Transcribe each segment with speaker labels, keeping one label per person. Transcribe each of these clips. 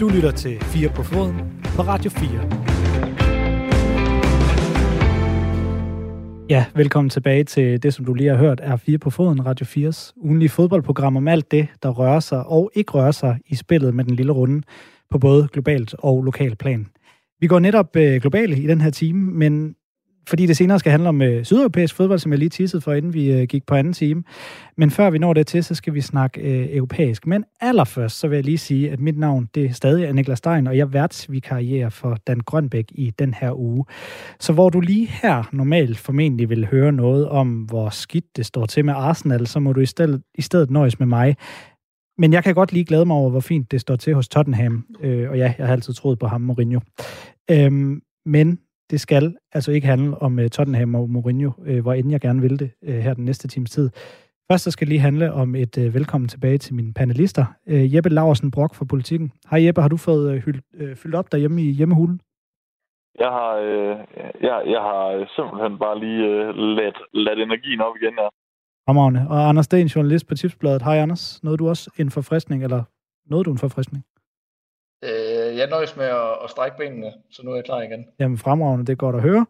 Speaker 1: Du lytter til 4 på foden på Radio 4. Ja, velkommen tilbage til det, som du lige har hørt, er 4 på foden, Radio 4's ugenlige fodboldprogram om alt det, der rører sig og ikke rører sig i spillet med den lille runde på både globalt og lokalt plan. Vi går netop øh, globalt i den her time, men fordi det senere skal handle om øh, sydeuropæisk fodbold, som jeg lige tissede for, inden vi øh, gik på anden time. Men før vi når det til, så skal vi snakke øh, europæisk. Men allerførst, så vil jeg lige sige, at mit navn, det er stadig er Niklas Stein, og jeg værtsvikarierer for Dan Grønbæk i den her uge. Så hvor du lige her normalt formentlig vil høre noget om, hvor skidt det står til med Arsenal, så må du i stedet, i stedet nøjes med mig. Men jeg kan godt lige glæde mig over, hvor fint det står til hos Tottenham. Øh, og ja, jeg har altid troet på ham, Mourinho. Øhm, men det skal altså ikke handle om uh, Tottenham og Mourinho, uh, hvor end jeg gerne vil det uh, her den næste times tid. Først så skal det lige handle om et uh, velkommen tilbage til mine panelister. Uh, Jeppe Laversen Brok fra Politikken. Hej Jeppe, har du fået uh, hyldt, uh, fyldt op derhjemme i hjemmehulen?
Speaker 2: Jeg har, øh, jeg, jeg har simpelthen bare lige øh, ladt, ladt energien op igen, ja.
Speaker 1: Fremragende. Og Anders Sten, journalist på Tipsbladet. Hej Anders, nåede du også en forfriskning, eller nåede du en forfriskning?
Speaker 3: Øh, jeg nøjes med at, at strække benene, så nu er jeg klar igen.
Speaker 1: Jamen fremragende, det er godt at høre.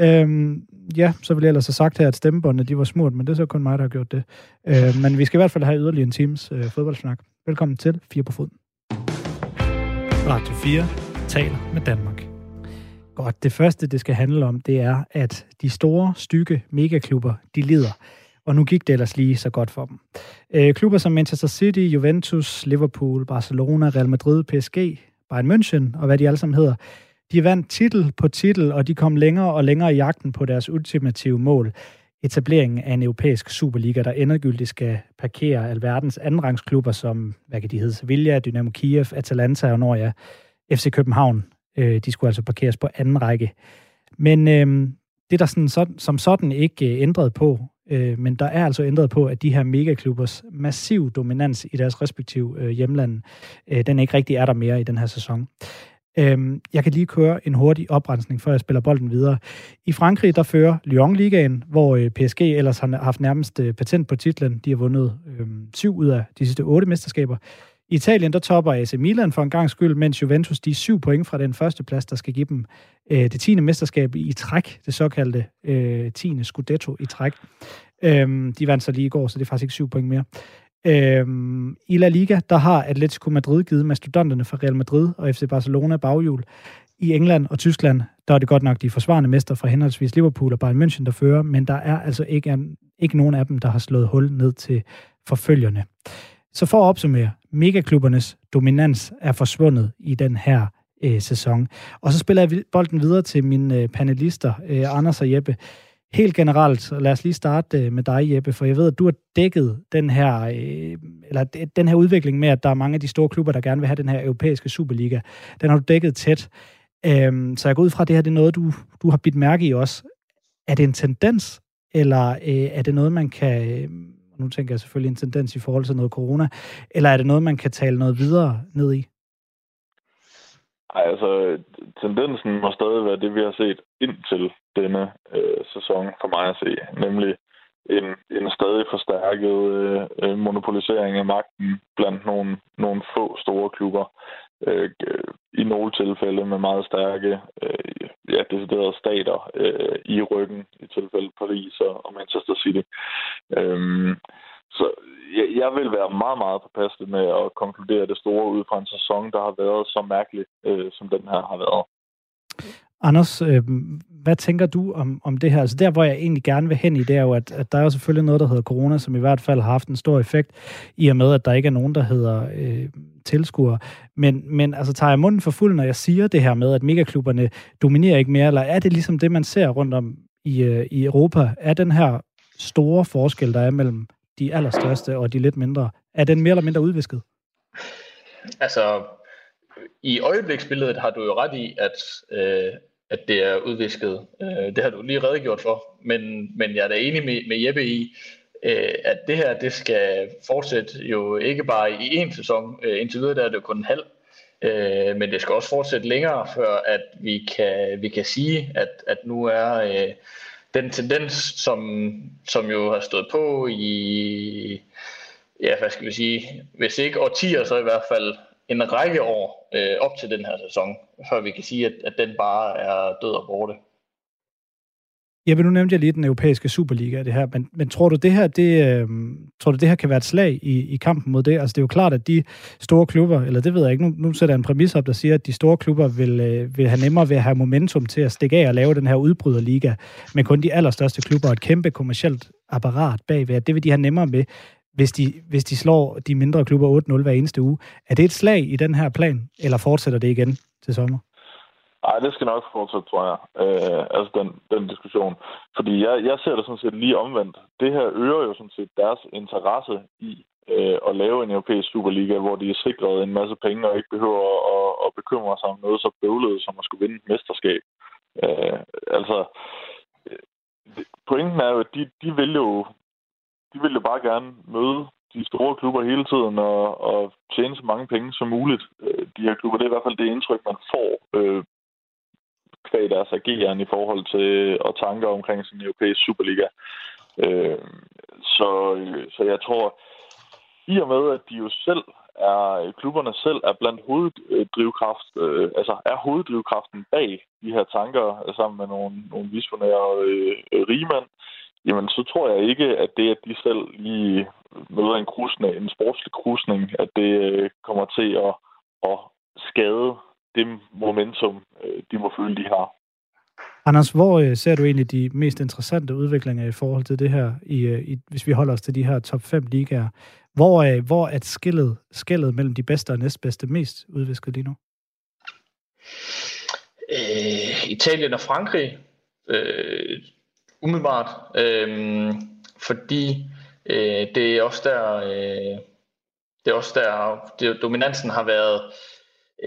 Speaker 1: Øhm, ja, så ville jeg ellers have sagt her, at stemmebåndene de var smurt, men det er så kun mig, der har gjort det. Øh, men vi skal i hvert fald have yderligere en times øh, fodboldsnak. Velkommen til 4 på foden. Radio 4 taler med Danmark. Godt, det første, det skal handle om, det er, at de store, stykke megaklubber, de lider. Og nu gik det ellers lige så godt for dem. Øh, klubber som Manchester City, Juventus, Liverpool, Barcelona, Real Madrid, PSG, Bayern München og hvad de alle sammen hedder, de vandt titel på titel, og de kom længere og længere i jagten på deres ultimative mål. Etableringen af en europæisk Superliga, der endegyldigt skal parkere alverdens andenrangsklubber som, hvad kan de hedde, Sevilla, Dynamo Kiev, Atalanta og Norge, FC København. Øh, de skulle altså parkeres på anden række. Men øh, det der sådan, sådan, som sådan ikke øh, ændrede ændret på, øh, men der er altså ændret på, at de her megaklubbers massiv dominans i deres respektive øh, hjemlande, øh, den ikke rigtig er der mere i den her sæson. Øh, jeg kan lige køre en hurtig oprensning, før jeg spiller bolden videre. I Frankrig, der fører Lyon-ligaen, hvor øh, PSG ellers har haft nærmest øh, patent på titlen. De har vundet øh, syv ud af de sidste otte mesterskaber. I Italien, der topper AC Milan for en gang skyld, mens Juventus de er syv point fra den første plads, der skal give dem øh, det tiende mesterskab i træk, det såkaldte øh, tiende Scudetto i træk. Øhm, de vandt så lige i går, så det er faktisk ikke syv point mere. Øhm, I La Liga, der har Atletico Madrid givet mastodonterne fra Real Madrid og FC Barcelona baghjul. I England og Tyskland, der er det godt nok de forsvarende mester fra henholdsvis Liverpool og Bayern München, der fører, men der er altså ikke, ikke nogen af dem, der har slået hul ned til forfølgerne. Så for at opsummere, megaklubbernes dominans er forsvundet i den her øh, sæson. Og så spiller jeg bolden videre til mine øh, panelister, øh, Anders og Jeppe. Helt generelt, lad os lige starte øh, med dig, Jeppe, for jeg ved, at du har dækket den her, øh, eller den her udvikling med, at der er mange af de store klubber, der gerne vil have den her europæiske Superliga. Den har du dækket tæt. Øh, så jeg går ud fra, at det her det er noget, du, du har bidt mærke i også. Er det en tendens, eller øh, er det noget, man kan... Øh, og nu tænker jeg selvfølgelig en tendens i forhold til noget corona, eller er det noget, man kan tale noget videre ned i?
Speaker 2: Ej, altså, tendensen må stadig være det, vi har set indtil denne øh, sæson, for mig at se. Nemlig en, en stadig forstærket øh, øh monopolisering af magten blandt nogle, nogle få store klubber. Øh, I nogle tilfælde med meget stærke, øh, ja, deciderede stater øh, i ryggen, i tilfælde Paris og, og Manchester City. Øhm, så jeg, jeg vil være meget, meget påpasselig med at konkludere det store ud fra en sæson, der har været så mærkelig, øh, som den her har været.
Speaker 1: Anders, øh, hvad tænker du om, om det her? Altså der, hvor jeg egentlig gerne vil hen i, det er jo, at, at der er jo selvfølgelig noget, der hedder corona, som i hvert fald har haft en stor effekt, i og med, at der ikke er nogen, der hedder øh, tilskuere. Men, men altså, tager jeg munden for fuld, når jeg siger det her med, at megaklubberne dominerer ikke mere, eller er det ligesom det, man ser rundt om i, øh, i Europa? Er den her store forskel, der er mellem de allerstørste og de lidt mindre, er den mere eller mindre udvisket?
Speaker 3: Altså, i øjebliksbilledet har du jo ret i, at, øh, at det er udvisket. Øh, det har du lige redegjort for. Men, men jeg er da enig med, med Jeppe i, øh, at det her det skal fortsætte jo ikke bare i en sæson. Øh, indtil videre der er det jo kun en halv. Øh, men det skal også fortsætte længere, før at vi kan, vi kan sige, at, at nu er... Øh, den tendens, som, som jo har stået på i, ja, hvad skal vi sige, hvis ikke årtier, så i hvert fald en række år øh, op til den her sæson, før vi kan sige, at, at den bare er død og borte.
Speaker 1: Ja, men nu nævnte jeg lige den europæiske Superliga, det her, men, men tror du det her, det, øh, tror du det her kan være et slag i, i kampen mod det? Altså det er jo klart, at de store klubber, eller det ved jeg ikke, nu, nu sætter jeg en præmis op, der siger, at de store klubber vil, øh, vil have nemmere ved at have momentum til at stikke af og lave den her udbryderliga, men kun de allerstørste klubber og et kæmpe kommersielt apparat bagved, det vil de have nemmere med, hvis de, hvis de slår de mindre klubber 8-0 hver eneste uge. Er det et slag i den her plan, eller fortsætter det igen til sommer?
Speaker 2: Nej, det skal nok fortsætte, tror jeg. Øh, altså den, den diskussion. Fordi jeg, jeg ser det sådan set lige omvendt. Det her øger jo sådan set deres interesse i øh, at lave en europæisk Superliga, hvor de er sikret en masse penge og ikke behøver at, at bekymre sig om noget så bøvlet som at skulle vinde et mesterskab. Øh, altså, øh, pointen er jo, at de, de vil jo de vil jo bare gerne møde de store klubber hele tiden og, og tjene så mange penge som muligt. Øh, de her klubber, det er i hvert fald det indtryk, man får øh, kvæg deres ageren i forhold til og tanker omkring sin europæiske Superliga. Øh, så, øh, så jeg tror, i og med, at de jo selv er, klubberne selv er blandt hoveddrivkraft, øh, altså er hoveddrivkraften bag de her tanker sammen med nogle, nogle visionære øh, rigmænd, jamen så tror jeg ikke, at det, at de selv lige møder en, krusning, en sportslig krusning, at det øh, kommer til at, at skade det momentum, øh, de må føle, de har.
Speaker 1: Anders, hvor øh, ser du egentlig de mest interessante udviklinger i forhold til det her, i, i, hvis vi holder os til de her top 5 ligaer? Hvor, hvor er skillet, skillet mellem de bedste og næstbedste mest udvisket lige nu?
Speaker 3: Øh, Italien og Frankrig. Øh, umiddelbart. Øh, fordi øh, det er også der, øh, det er også der, det, dominansen har været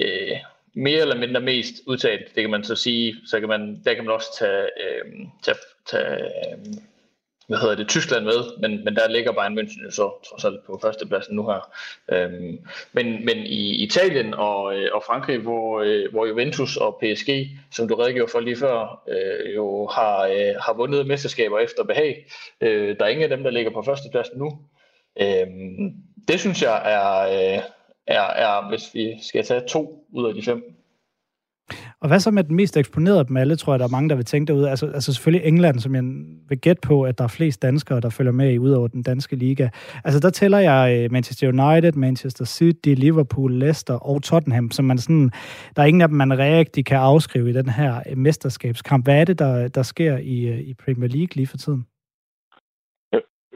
Speaker 3: øh, mere eller mindre mest udtalt, det kan man så sige, så kan man, der kan man også tage, øh, tage, tage øh, hvad hedder det, Tyskland med, men, men der ligger Bayern München jo så trods alt på førstepladsen nu her. Øhm, men, men i Italien og, øh, og Frankrig, hvor, øh, hvor Juventus og PSG, som du redegjorde for lige før, øh, jo har, øh, har vundet mesterskaber efter behag. Øh, der er ingen af dem, der ligger på førstepladsen nu. Øhm, det synes jeg er, øh, er, er, hvis vi skal tage to ud af de fem,
Speaker 1: og hvad så med den mest eksponerede af dem alle, tror jeg, der er mange, der vil tænke derude. Altså, altså selvfølgelig England, som jeg vil gætte på, at der er flest danskere, der følger med i, ud over den danske liga. Altså der tæller jeg øh, Manchester United, Manchester City, Liverpool, Leicester og Tottenham, som man sådan, der er ingen af dem, man rigtig kan afskrive i den her øh, mesterskabskamp. Hvad er det, der, der sker i, øh, i Premier League lige for tiden?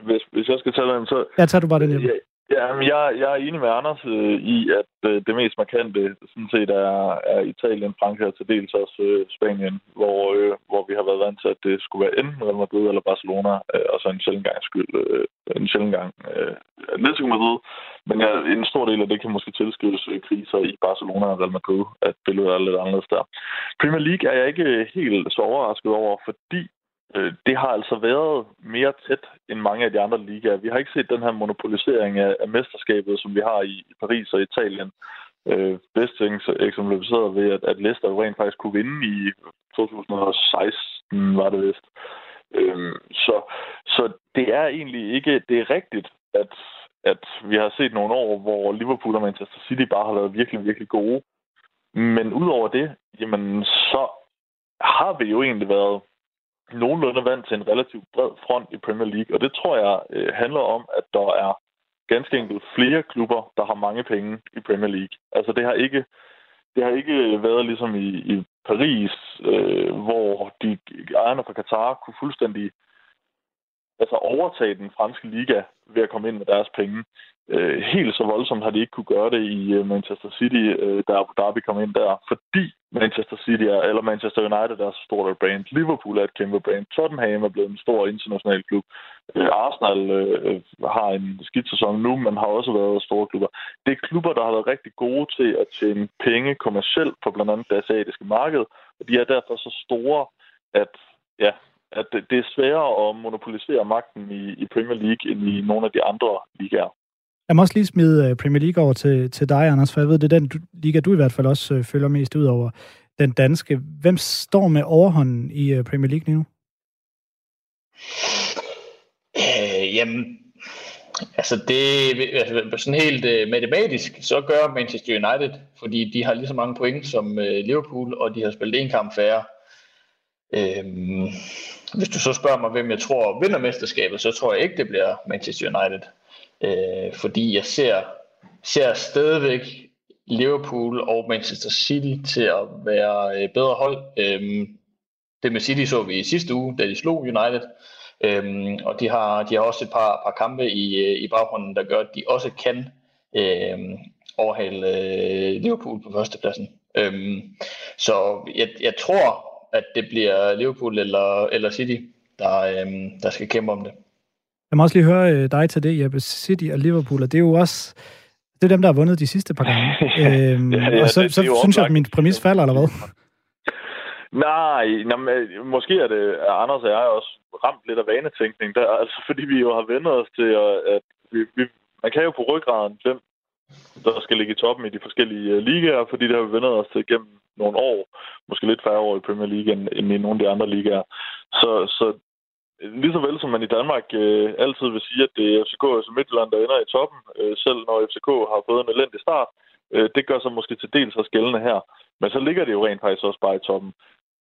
Speaker 2: hvis, hvis jeg skal tage den, så...
Speaker 1: Ja, tager du bare den,
Speaker 2: ja, Jamen, jeg, jeg er enig med Anders øh, i, at øh, det mest markante sådan set er, er Italien, Frankrig og til dels også øh, Spanien, hvor, øh, hvor vi har været vant til, at det skulle være enten Real Madrid eller Barcelona, øh, og så en sjældent gang skyld, øh, en sjældent gang øh, Atletico Madrid. Men ja, en stor del af det kan måske tilskrives øh, kriser i Barcelona og Real Madrid, at billedet er lidt anderledes der. Premier League er jeg ikke øh, helt så overrasket over, fordi Øh, det har altså været mere tæt end mange af de andre ligaer. Vi har ikke set den her monopolisering af, af mesterskabet, som vi har i Paris og Italien. Øh, bedst eksemplificeret ved, at, at Leicester rent faktisk kunne vinde i 2016, var det vist. Øh, så, så det er egentlig ikke, det er rigtigt, at, at vi har set nogle år, hvor Liverpool og Manchester City bare har været virkelig, virkelig gode. Men udover det, jamen, så har vi jo egentlig været nogenlunde vant til en relativt bred front i Premier League, og det tror jeg øh, handler om, at der er ganske enkelt flere klubber, der har mange penge i Premier League. Altså det har ikke, det har ikke været ligesom i, i Paris, øh, hvor de ejerne fra Katar kunne fuldstændig altså overtage den franske liga ved at komme ind med deres penge øh, helt så voldsomt har de ikke kunne gøre det i øh, Manchester City, øh, der Abu Dhabi kom ind der, fordi Manchester City er, eller Manchester United er så stort et brand. Liverpool er et kæmpe brand. Tottenham er blevet en stor international klub. Øh, Arsenal øh, øh har en skidt sæson nu, men har også været store klubber. Det er klubber, der har været rigtig gode til at tjene penge kommercielt på blandt andet det asiatiske marked, og de er derfor så store, at ja, at det er sværere at monopolisere magten i, i Premier League end i nogle af de andre ligaer.
Speaker 1: Jeg må også lige smide øh, Premier League over til, til dig, Anders, for jeg ved, det er den liga, du i hvert fald også øh, følger mest ud over den danske. Hvem står med overhånden i øh, Premier League lige nu?
Speaker 3: Øh, jamen, Altså det, altså sådan helt øh, matematisk, så gør Manchester United, fordi de har lige så mange point som øh, Liverpool, og de har spillet en kamp færre. Øhm, hvis du så spørger mig, hvem jeg tror vinder mesterskabet, så tror jeg ikke, det bliver Manchester United. Øh, fordi jeg ser, ser stadigvæk Liverpool og Manchester City til at være øh, bedre hold. Øh, det med City så vi i sidste uge, da de slog United. Øhm, og de har, de har også et par, par kampe i, øh, i baggrunden, der gør, at de også kan øhm, overhale øh, Liverpool på førstepladsen. Øhm, så jeg, jeg tror, at det bliver Liverpool eller, eller City, der, øhm, der skal kæmpe om det.
Speaker 1: Jeg må også lige høre øh, dig til det, Jeppe. City og Liverpool, og det er jo også det er dem, der har vundet de sidste par gange. øhm, ja, ja, og så, det, så det synes jeg, at min præmis falder, eller hvad?
Speaker 2: Nej, nej, måske er det, Anders og jeg også ramt lidt af vanetænkning der, altså fordi vi jo har vendt os til, at vi, vi, man kan jo på ryggraden hvem der skal ligge i toppen i de forskellige ligaer, fordi det har vi vendt os til gennem nogle år, måske lidt færre år i Premier League end, end i nogle af de andre ligaer. Så, så lige så vel som man i Danmark øh, altid vil sige, at det er FCK og Midtjylland, der ender i toppen, øh, selv når FCK har fået en elendig start, øh, det gør sig måske til dels også gældende her. Men så ligger det jo rent faktisk også bare i toppen.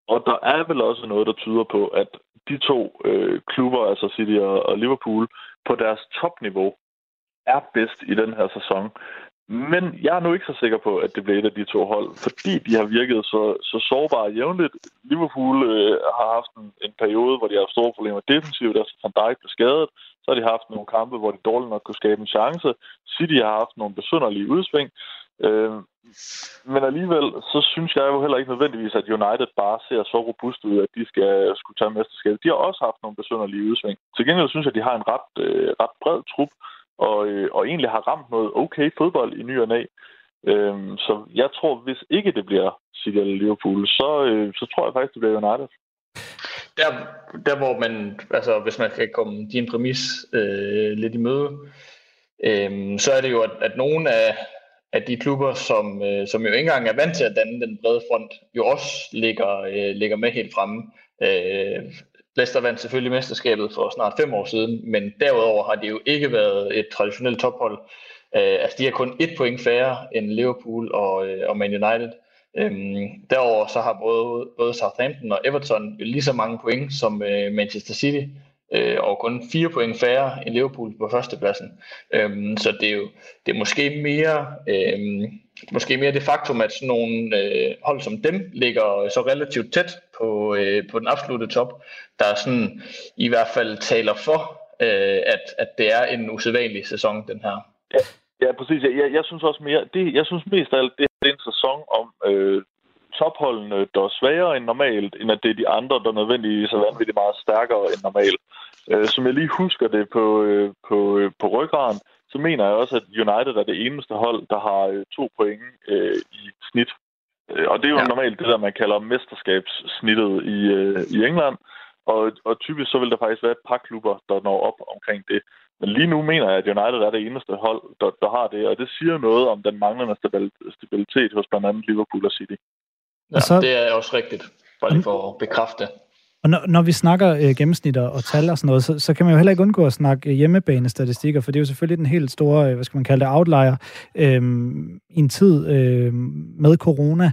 Speaker 2: Og der er vel også noget, der tyder på, at de to øh, klubber, altså City og, og Liverpool, på deres topniveau er bedst i den her sæson. Men jeg er nu ikke så sikker på, at det bliver et af de to hold, fordi de har virket så, så sårbare jævnligt. Liverpool øh, har haft en, en periode, hvor de har haft store problemer defensivt, altså Van Dijk blev skadet. Så har de haft nogle kampe, hvor de dårligt nok kunne skabe en chance. City har haft nogle besynderlige udsving. Øh, men alligevel, så synes jeg jo heller ikke nødvendigvis, at United bare ser så robust ud, at de skal skulle tage mesterskabet. De har også haft nogle besynderlige udsving. Til gengæld synes jeg, at de har en ret, øh, ret bred trup, og, øh, og egentlig har ramt noget okay fodbold i ny og næ. Øhm, så jeg tror, hvis ikke det bliver City eller Liverpool, så, øh, så tror jeg faktisk, det bliver United.
Speaker 3: Der, der hvor man, altså hvis man kan komme din præmis øh, lidt i møde, øh, så er det jo, at, at nogle af, af de klubber, som, øh, som jo ikke engang er vant til at danne den brede front, jo også ligger, øh, ligger med helt fremme. Øh, Leicester vandt selvfølgelig mesterskabet for snart fem år siden, men derudover har det jo ikke været et traditionelt tophold. Øh, altså de har kun et point færre end Liverpool og, øh, og Man United. Øhm, derover så har både, både Southampton og Everton lige så mange point som øh, Manchester City, øh, og kun fire point færre end Liverpool på førstepladsen. Øhm, så det er jo det er måske mere øh, måske mere det faktum, at sådan nogle øh, hold som dem ligger så relativt tæt på, øh, på den absolute top, der sådan i hvert fald taler for, øh, at, at det er en usædvanlig sæson, den her.
Speaker 2: Ja, ja præcis. Jeg, jeg synes også mere, det, jeg synes mest af alt, det er en sæson om øh, topholdene, der er sværere end normalt, end at det er de andre, der nødvendigvis er vanvittigt meget stærkere end normalt. Øh, som jeg lige husker det på, øh, på, øh, på ryggraden, så mener jeg også, at United er det eneste hold, der har øh, to point øh, i snit. Øh, og det er jo ja. normalt det, der man kalder mesterskabssnittet i, øh, i England. Og, og typisk så vil der faktisk være et par klubber, der når op omkring det. Men lige nu mener jeg, at United er det eneste hold, der, der har det, og det siger noget om den manglende stabilitet hos blandt andet Liverpool og City.
Speaker 3: Ja, og så... det er også rigtigt, bare lige for at bekræfte.
Speaker 1: Og når, når vi snakker øh, gennemsnit og tal og sådan noget, så, så kan man jo heller ikke undgå at snakke øh, hjemmebanestatistikker, for det er jo selvfølgelig den helt store, øh, hvad skal man kalde det, outlier øh, i en tid øh, med corona.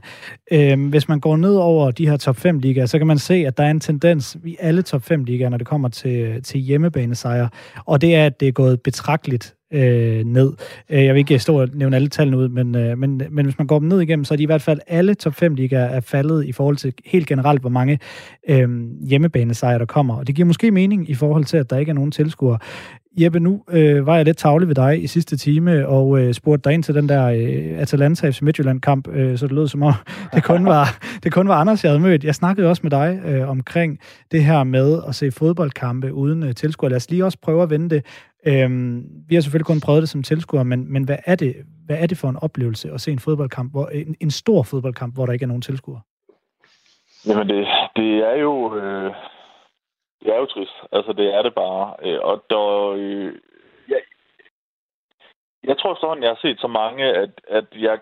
Speaker 1: Øh, hvis man går ned over de her top 5 ligaer, så kan man se, at der er en tendens i alle top 5 ligaer, når det kommer til, til hjemmebanesejre, og det er, at det er gået betragteligt øh, ned. Øh, jeg vil ikke stå og nævne alle tallene ud, men, øh, men, men hvis man går dem ned igennem, så er de i hvert fald alle top 5 ligaer er faldet i forhold til helt generelt, hvor mange øh, hjemmebanesejre der kommer. Og det giver måske mening i forhold til, at der ikke er nogen tilskuere. Jeppe, nu øh, var jeg lidt tavlig ved dig i sidste time og øh, spurgte dig ind til den der øh, Atalanta FC Midtjylland-kamp, øh, så det lød som om, det kun, var, det kun var Anders, jeg havde mødt. Jeg snakkede også med dig øh, omkring det her med at se fodboldkampe uden øh, tilskuere. Lad os lige også prøve at vende det. Øh, vi har selvfølgelig kun prøvet det som tilskuer, men, men hvad, er det, hvad er det for en oplevelse at se en fodboldkamp, hvor, en, en stor fodboldkamp, hvor der ikke er nogen tilskuere?
Speaker 2: Jamen, det, det er jo... Øh det er jo trist. Altså, det er det bare. Øh, og der, øh, jeg, jeg tror sådan, jeg har set så mange, at, at jeg,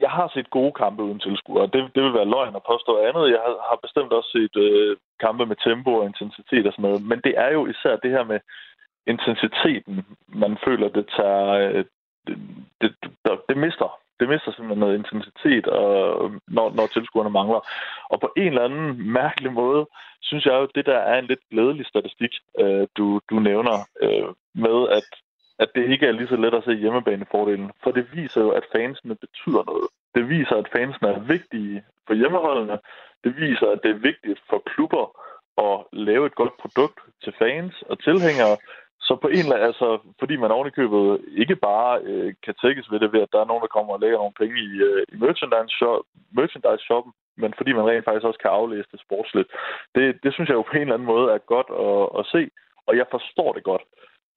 Speaker 2: jeg har set gode kampe uden tilskuere. Det, det vil være løgn at påstå andet. Jeg har, har bestemt også set øh, kampe med tempo og intensitet og sådan noget. Men det er jo især det her med intensiteten, man føler, det tager... Øh, det, det, det, det mister. Det mister simpelthen noget intensitet, og, øh, når, når tilskuerne mangler. Og på en eller anden mærkelig måde, synes jeg jo, det der er en lidt glædelig statistik, øh, du, du nævner, øh, med at, at det ikke er lige så let at se hjemmebanefordelen. For det viser jo, at fansene betyder noget. Det viser, at fansene er vigtige for hjemmeholdene. Det viser, at det er vigtigt for klubber at lave et godt produkt til fans og tilhængere. Så på en eller anden, altså, fordi man ovenikøbet ikke bare øh, kan tækkes ved det, ved at der er nogen, der kommer og lægger nogle penge i, øh, i merchandise, shop, merchandise shoppen, men fordi man rent faktisk også kan aflæse det sportsligt. Det, det synes jeg jo på en eller anden måde er godt at, at se, og jeg forstår det godt.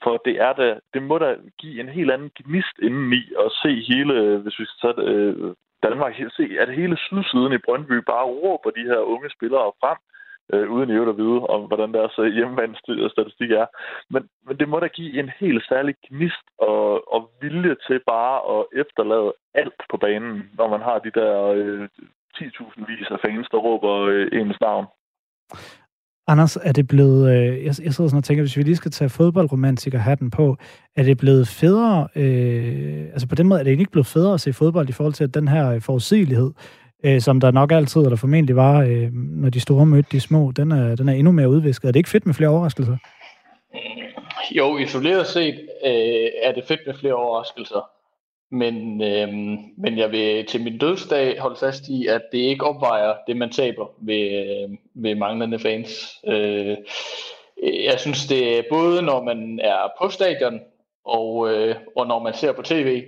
Speaker 2: For det, er da, det må da give en helt anden gnist indeni at se hele, hvis vi skal tage øh, Danmark, se, at hele sydsiden i Brøndby bare råber de her unge spillere frem, øh, Øh, uden i øvrigt at vide, om hvordan deres øh, hjemmevandsstatistik er. Men, men det må da give en helt særlig gnist og, og vilje til bare at efterlade alt på banen, når man har de der øh, 10.000 vis af fans, der råber øh, ens navn.
Speaker 1: Anders, er det blevet, øh, jeg, jeg sidder sådan og tænker, hvis vi lige skal tage fodboldromantiker-hatten på, er det blevet federe, øh, altså på den måde er det ikke blevet federe at se fodbold i forhold til at den her øh, forudsigelighed, øh, som der nok altid, eller formentlig var, øh, når de store mødte de små, den er, den er endnu mere udvisket. Er det ikke fedt med flere overraskelser?
Speaker 3: Jo, isoleret set øh, er det fedt med flere overraskelser. Men, øh, men jeg vil til min dødsdag holde fast i, at det ikke opvejer det, man taber ved, øh, ved manglende fans. Øh, jeg synes, det er både når man er på stadion, og, øh, og når man ser på tv,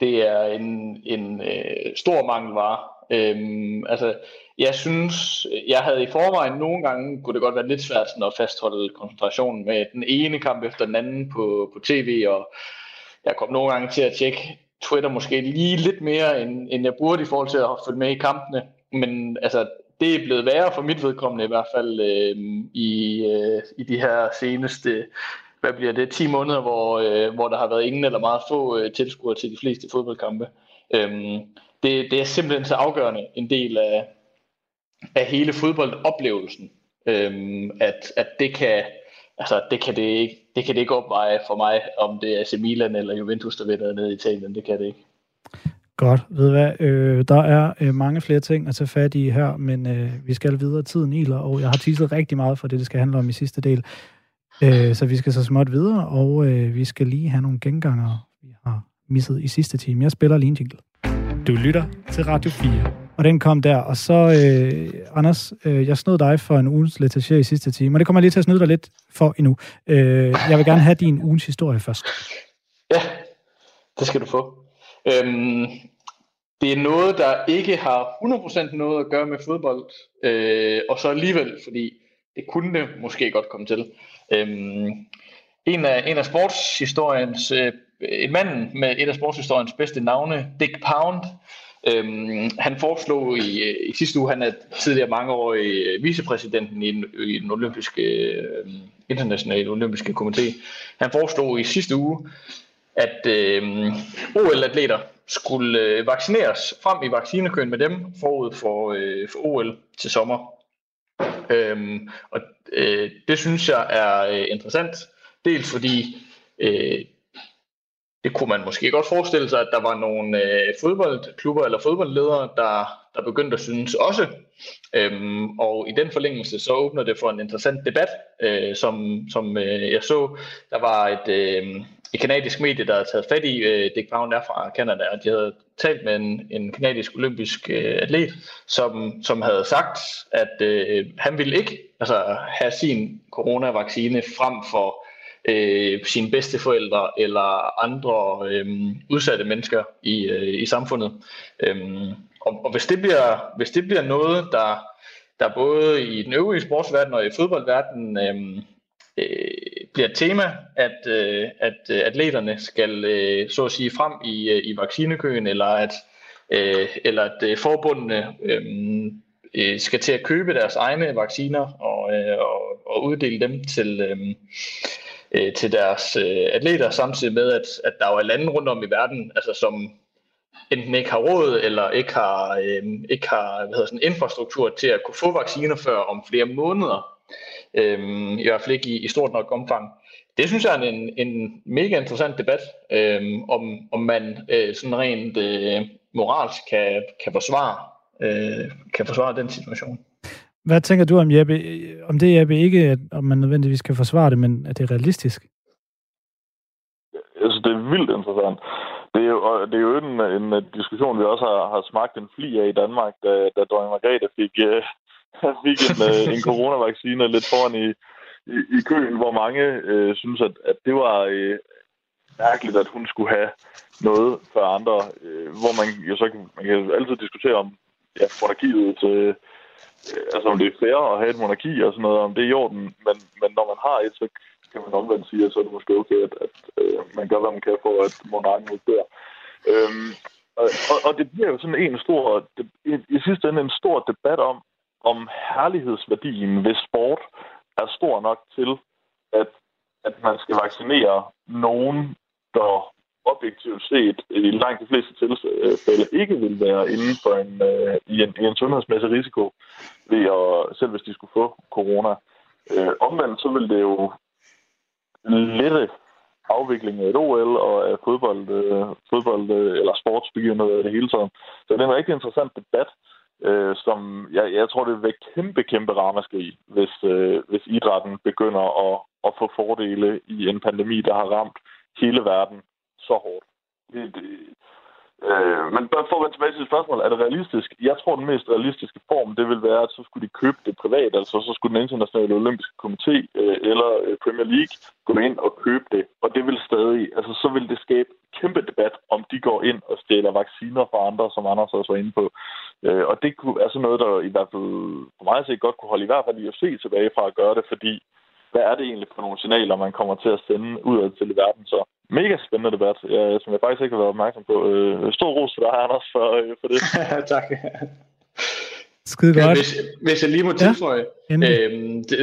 Speaker 3: det er en, en øh, stor mangelvare. Øhm, altså, jeg synes, jeg havde i forvejen nogle gange, kunne det godt være lidt svært sådan at fastholde koncentrationen med den ene kamp efter den anden på, på tv, og jeg kom nogle gange til at tjekke Twitter måske lige lidt mere, end, end jeg burde i forhold til at følge med i kampene. Men altså, det er blevet værre for mit vedkommende i hvert fald øh, i, øh, i de her seneste, hvad bliver det, 10 måneder, hvor, øh, hvor der har været ingen eller meget få øh, tilskuere til de fleste fodboldkampe. Øh, det, det er simpelthen så afgørende en del af, af hele fodboldoplevelsen, øhm, at, at det kan altså, det kan det ikke, det kan det ikke opveje for mig, om det er AC Milan eller Juventus, der vinder ned i Italien. Det kan det ikke.
Speaker 1: Godt. Ved hvad? Øh, der er øh, mange flere ting at tage fat i her, men øh, vi skal videre. Tiden iler, og jeg har tisset rigtig meget for det, det skal handle om i sidste del. Øh, så vi skal så småt videre, og øh, vi skal lige have nogle genganger, vi har misset i sidste time. Jeg spiller lige en jingle. Du lytter til Radio 4. Og den kom der. Og så, øh, Anders, øh, jeg snød dig for en ugens letaché i sidste time, og det kommer jeg lige til at snyde dig lidt for endnu. Øh, jeg vil gerne have din ugens historie først.
Speaker 3: Ja, det skal du få. Øhm, det er noget, der ikke har 100% noget at gøre med fodbold, øh, og så alligevel, fordi det kunne det måske godt komme til. Øhm, en, af, en af sportshistoriens, øh, en mand med et af sportshistoriens bedste navne, Dick Pound, Øhm, han foreslog i, øh, i sidste uge, han er tidligere mange år i øh, vicepræsidenten i den, i den olympiske, øh, internationale olympiske komité. Han foreslog i sidste uge, at øh, OL-atleter skulle øh, vaccineres frem i vaccinekøen med dem forud for, øh, for OL til sommer. Øhm, og øh, det synes jeg er øh, interessant. Dels fordi øh, det kunne man måske godt forestille sig, at der var nogle øh, fodboldklubber eller fodboldledere, der, der begyndte at synes også. Øhm, og i den forlængelse så åbner det for en interessant debat, øh, som, som øh, jeg så. Der var et, øh, et kanadisk medie, der havde taget fat i, øh, Dick Brown er fra Canada, og de havde talt med en, en kanadisk olympisk øh, atlet, som, som havde sagt, at øh, han ville ikke altså, have sin coronavaccine frem for øh, sine bedsteforældre eller andre øh, udsatte mennesker i, øh, i samfundet. Øh, og, og hvis, det bliver, hvis det bliver noget, der, der både i den øvrige sportsverden og i fodboldverdenen øh, øh, bliver et tema, at, øh, at øh, atleterne skal øh, så at sige frem i, øh, i vaccinekøen, eller at, øh, eller at øh, forbundene øh, øh, skal til at købe deres egne vacciner og, øh, og, og uddele dem til, øh, øh, til deres øh, atleter, samtidig med, at, at der er lande rundt om i verden, altså som enten ikke har råd eller ikke har, øh, ikke har hvad hedder sådan, infrastruktur til at kunne få vacciner før om flere måneder. Øh, I hvert fald ikke i, i stort nok omfang. det synes jeg er en, en mega interessant debat, øh, om, om man øh, sådan rent øh, moralsk kan, kan, forsvare, øh, kan forsvare den situation.
Speaker 1: Hvad tænker du om Jeppe? Om det, Jeppe, ikke at om man nødvendigvis kan forsvare det, men at det er realistisk?
Speaker 2: Altså, det er vildt interessant. Det er jo, det er jo en, en diskussion, vi også har, har smagt en fli af i Danmark, da, da dronning Margrethe fik, øh, fik en, uh, en coronavaccine lidt foran i, i, i køen, hvor mange øh, synes, at, at det var øh, mærkeligt, at hun skulle have noget for andre. øh, hvor man jo så man kan altid diskutere om ja, monarkiet til, øh, altså om det er fair at have et monarki og sådan noget, om det er i orden. Men, men når man har et, så kan man omvendt sige, at så er det måske okay, at, at uh, man gør, hvad man kan for, at monarken dør. Øhm, og, og det bliver jo sådan en stor, i sidste ende en stor debat om, om herlighedsværdien ved sport er stor nok til, at, at man skal vaccinere nogen, der objektivt set i langt de fleste tilfælde øh, ikke vil være inden for en, øh, i, en, i en sundhedsmæssig risiko, ved at, selv hvis de skulle få corona. Øh, omvendt så vil det jo lette afvikling af et OL og af fodbold, øh, fodbold øh, eller sportsbegivenheder det hele taget. Så det er en rigtig interessant debat, øh, som jeg, jeg tror, det vil kæmpe, kæmpe ramaskrig, hvis, øh, hvis idrætten begynder at, at få fordele i en pandemi, der har ramt hele verden så hårdt. Det, det, Øh, men for at vende tilbage til spørgsmålet, er det realistisk? Jeg tror, den mest realistiske form, det vil være, at så skulle de købe det privat, altså så skulle den internationale olympiske komité øh, eller øh, Premier League gå ind og købe det. Og det vil stadig, altså så vil det skabe kæmpe debat, om de går ind og stjæler vacciner fra andre, som Anders også var inde på. Øh, og det er sådan noget, der i hvert fald for mig at se godt kunne holde i hvert fald IFC tilbage fra at gøre det, fordi hvad er det egentlig for nogle signaler, man kommer til at sende ud til i verden så? Mega spændende debat, ja, som jeg faktisk ikke har været opmærksom på. Øh, stor ros til dig, Anders, for, øh, for det.
Speaker 3: tak.
Speaker 1: Skide godt.
Speaker 3: Hvis, hvis jeg lige må tilføje, ja, øhm, det,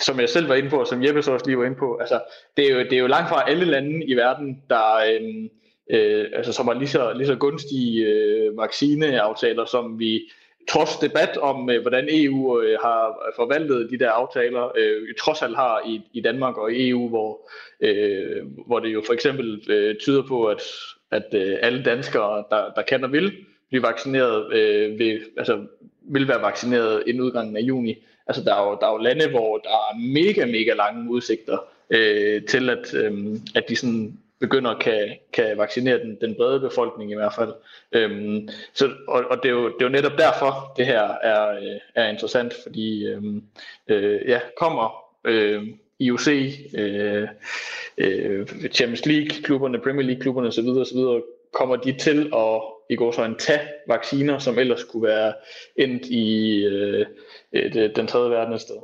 Speaker 3: som jeg selv var inde på, og som Jeppe så også lige var inde på, altså, det, er jo, det er jo langt fra alle lande i verden, der, øhm, øh, altså, som har lige så, lige så gunstige øh, vaccineaftaler, som vi trods debat om, øh, hvordan EU øh, har forvaltet de der aftaler, øh, trods alt har i, i Danmark og i EU, hvor, øh, hvor det jo for eksempel øh, tyder på, at, at øh, alle danskere, der, der kan og vil blive vaccineret, øh, vil, altså, vil være vaccineret inden udgangen af juni. Altså der er jo, der er jo lande, hvor der er mega, mega lange udsigter øh, til, at, øh, at de sådan begynder at kan, kan vaccinere den, den brede befolkning i hvert fald. Øhm, så, og og det, er jo, det er jo netop derfor, det her er, øh, er interessant, fordi øhm, øh, ja, kommer øh, IOC, øh, øh, Champions League-klubberne, Premier League-klubberne osv., osv., kommer de til at i går så en tage vacciner, som ellers kunne være endt i øh, øh et, den tredje verden et sted.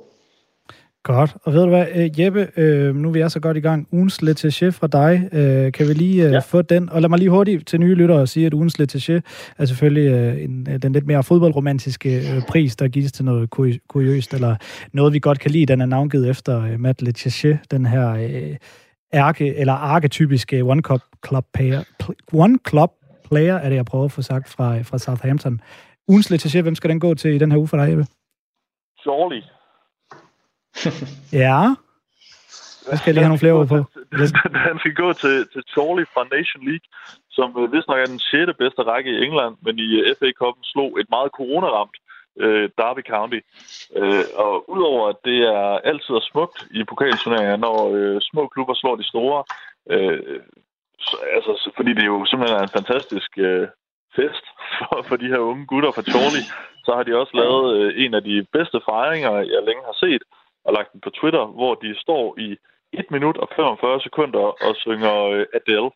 Speaker 1: Godt. Og ved du hvad, øh, Jeppe, øh, nu er vi er så godt i gang. Ugens letaché fra dig. Øh, kan vi lige øh, ja. få den? Og lad mig lige hurtigt til nye lyttere sige, at ugens letaché er selvfølgelig øh, en, øh, den lidt mere fodboldromantiske øh, pris, der gives til noget kuriøst, eller noget, vi godt kan lide. Den er navngivet efter øh, Matt Letaché, den her øh, ærke, eller arketypiske One Club, club player, one club player, er det, jeg prøver at få sagt fra, fra Southampton. Ugens letaché, hvem skal den gå til i den her uge for dig, Jeppe?
Speaker 2: Charlie.
Speaker 1: ja. Hvad skal jeg lige have nogle flere ord på?
Speaker 2: Han skal gå til, til Chorley fra Nation League, som øh, vist nok er den 6. bedste række i England, men i øh, FA Cup'en slog et meget coronaramt øh, Derby County. Øh, og udover at det er altid er smukt i pokalturneringer, når øh, små klubber slår de store, øh, så, altså, fordi det er jo simpelthen en fantastisk øh, fest for, for de her unge gutter fra Chorley, så har de også lavet øh, en af de bedste fejringer, jeg længe har set, og lagt den på Twitter, hvor de står i 1 minut og 45 sekunder og synger øh, Adele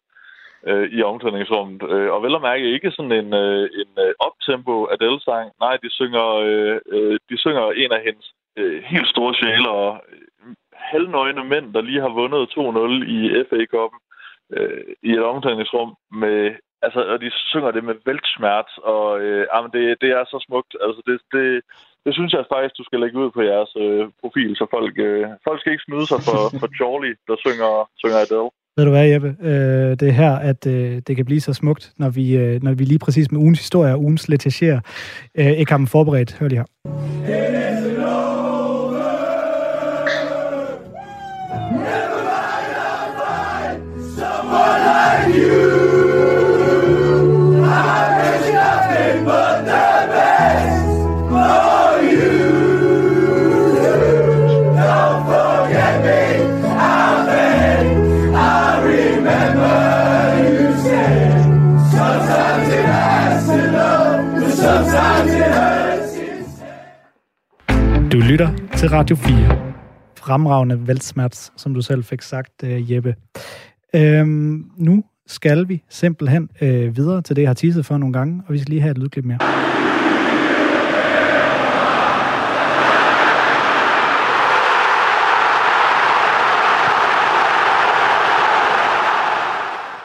Speaker 2: øh, i omklædningsrummet. Øh, og vel at mærke ikke sådan en, øh, en øh, optempo Adele-sang. Nej, de synger, øh, øh, de synger en af hendes øh, helt store sjæler og øh, halvnøgne mænd, der lige har vundet 2-0 i FA-koppen øh, i et omklædningsrum med altså, og de synger det med væltsmert, og øh, jamen, det, det er så smukt. Altså, det, det, det synes jeg faktisk, du skal lægge ud på jeres øh, profil, så folk, øh, folk skal ikke snyde sig for, for Charlie, der synger, synger Adele.
Speaker 1: Ved du hvad, Jeppe? Øh, det er her, at øh, det kan blive så smukt, når vi, øh, når vi lige præcis med ugens historie og ugens letager øh, ikke har dem forberedt. Hør lige her. It lytter til Radio 4. Fremragende valgsmerts, som du selv fik sagt, øh, Jeppe. Øhm, nu skal vi simpelthen øh, videre til det, jeg har teaset for nogle gange, og vi skal lige have et lydklip mere.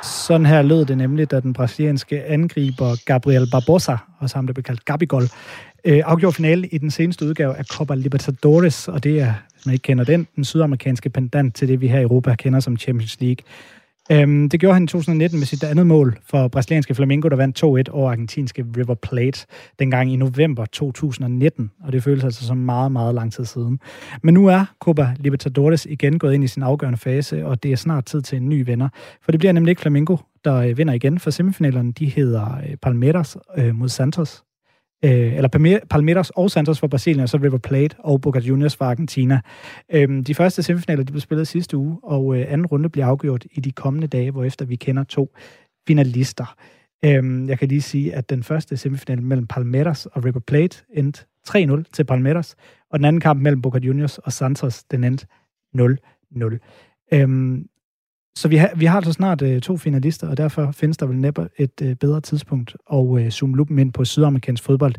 Speaker 1: Sådan her lød det nemlig, da den brasilianske angriber Gabriel Barbosa, og ham der blev kaldt Gabigol, øh, afgjorde finale i den seneste udgave af Copa Libertadores, og det er, hvis man ikke kender den, den sydamerikanske pendant til det, vi her i Europa kender som Champions League. Øhm, det gjorde han i 2019 med sit andet mål for brasilianske Flamengo, der vandt 2-1 over argentinske River Plate, dengang i november 2019, og det føles altså som meget, meget lang tid siden. Men nu er Copa Libertadores igen gået ind i sin afgørende fase, og det er snart tid til en ny vinder. For det bliver nemlig ikke Flamengo, der øh, vinder igen, for semifinalerne de hedder øh, Palmeiras øh, mod Santos, øh, eller Palmeiras og Santos for Brasilien, og så River Plate og Boca Juniors for Argentina. Øh, de første semifinaler de blev spillet sidste uge, og øh, anden runde bliver afgjort i de kommende dage, hvor efter vi kender to finalister. Øh, jeg kan lige sige, at den første semifinal mellem Palmeiras og River Plate endte 3-0 til Palmeiras, og den anden kamp mellem Boca Juniors og Santos, den endte 0-0. Øhm, så vi har, vi har altså snart øh, to finalister, og derfor findes der vel næppe et øh, bedre tidspunkt at øh, zoome lupen ind på sydamerikansk fodbold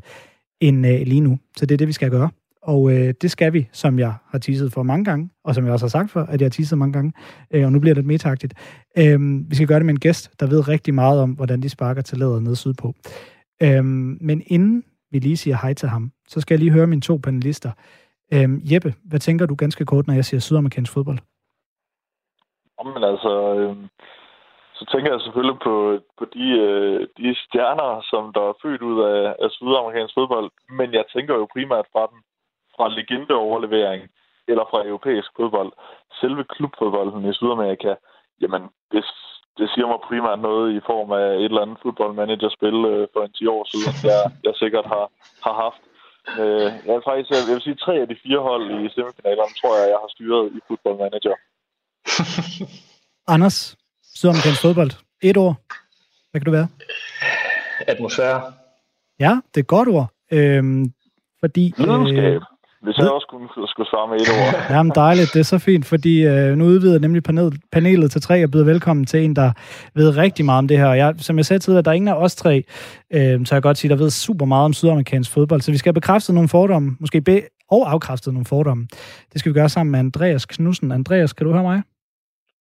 Speaker 1: end øh, lige nu. Så det er det, vi skal gøre. Og øh, det skal vi, som jeg har teaset for mange gange, og som jeg også har sagt for, at jeg har teaset mange gange, øh, og nu bliver det lidt metagtigt. Øh, vi skal gøre det med en gæst, der ved rigtig meget om, hvordan de sparker til læder ned sydpå. Øh, men inden vi lige siger hej til ham, så skal jeg lige høre mine to panelister. Øh, Jeppe, hvad tænker du ganske kort, når jeg siger sydamerikansk fodbold?
Speaker 2: Men altså, øh, så tænker jeg selvfølgelig på, på de, øh, de stjerner, som der er født ud af, af sydamerikansk fodbold. Men jeg tænker jo primært fra den fra legendeoverlevering eller fra europæisk fodbold. Selve klubfodbolden i Sydamerika, jamen, det, det siger mig primært noget i form af et eller andet fodboldmanagerspil øh, for en 10 år siden, jeg, jeg sikkert har, har haft. Øh, jeg faktisk jeg vil sige, tre af de fire hold i semifinalerne, tror jeg, jeg har styret i fodboldmanager.
Speaker 1: Anders, Sydamerikansk fodbold. Et ord. Hvad kan du være?
Speaker 3: Atmosfære.
Speaker 1: Ja, det er et godt ord. Øhm, fordi...
Speaker 2: Lidenskab. Øh, hvis jeg også kunne, skulle svare med et ord.
Speaker 1: Jamen dejligt, det er så fint, fordi øh, nu udvider nemlig panel, panelet til tre og byder velkommen til en, der ved rigtig meget om det her. Jeg, som jeg sagde tidligere, der er ingen af os tre, øh, så jeg godt sige, der ved super meget om sydamerikansk fodbold, så vi skal have bekræftet nogle fordomme, måske be og afkræftet nogle fordomme. Det skal vi gøre sammen med Andreas Knudsen. Andreas, kan du høre mig?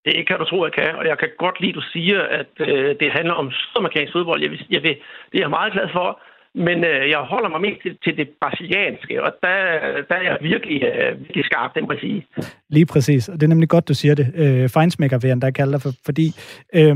Speaker 4: Det kan du tro, jeg kan, og jeg kan godt lide, at du siger, at øh, det handler om sydamerikansk fodbold. Jeg vil, jeg vil, det er jeg meget glad for, men øh, jeg holder mig mest til, til det brasilianske, og der, der er jeg virkelig, øh, virkelig skarp, det må jeg sige.
Speaker 1: Lige præcis, og det er nemlig godt, du siger det. Øh, Feinsmaker vil jeg endda kalde for, fordi øh,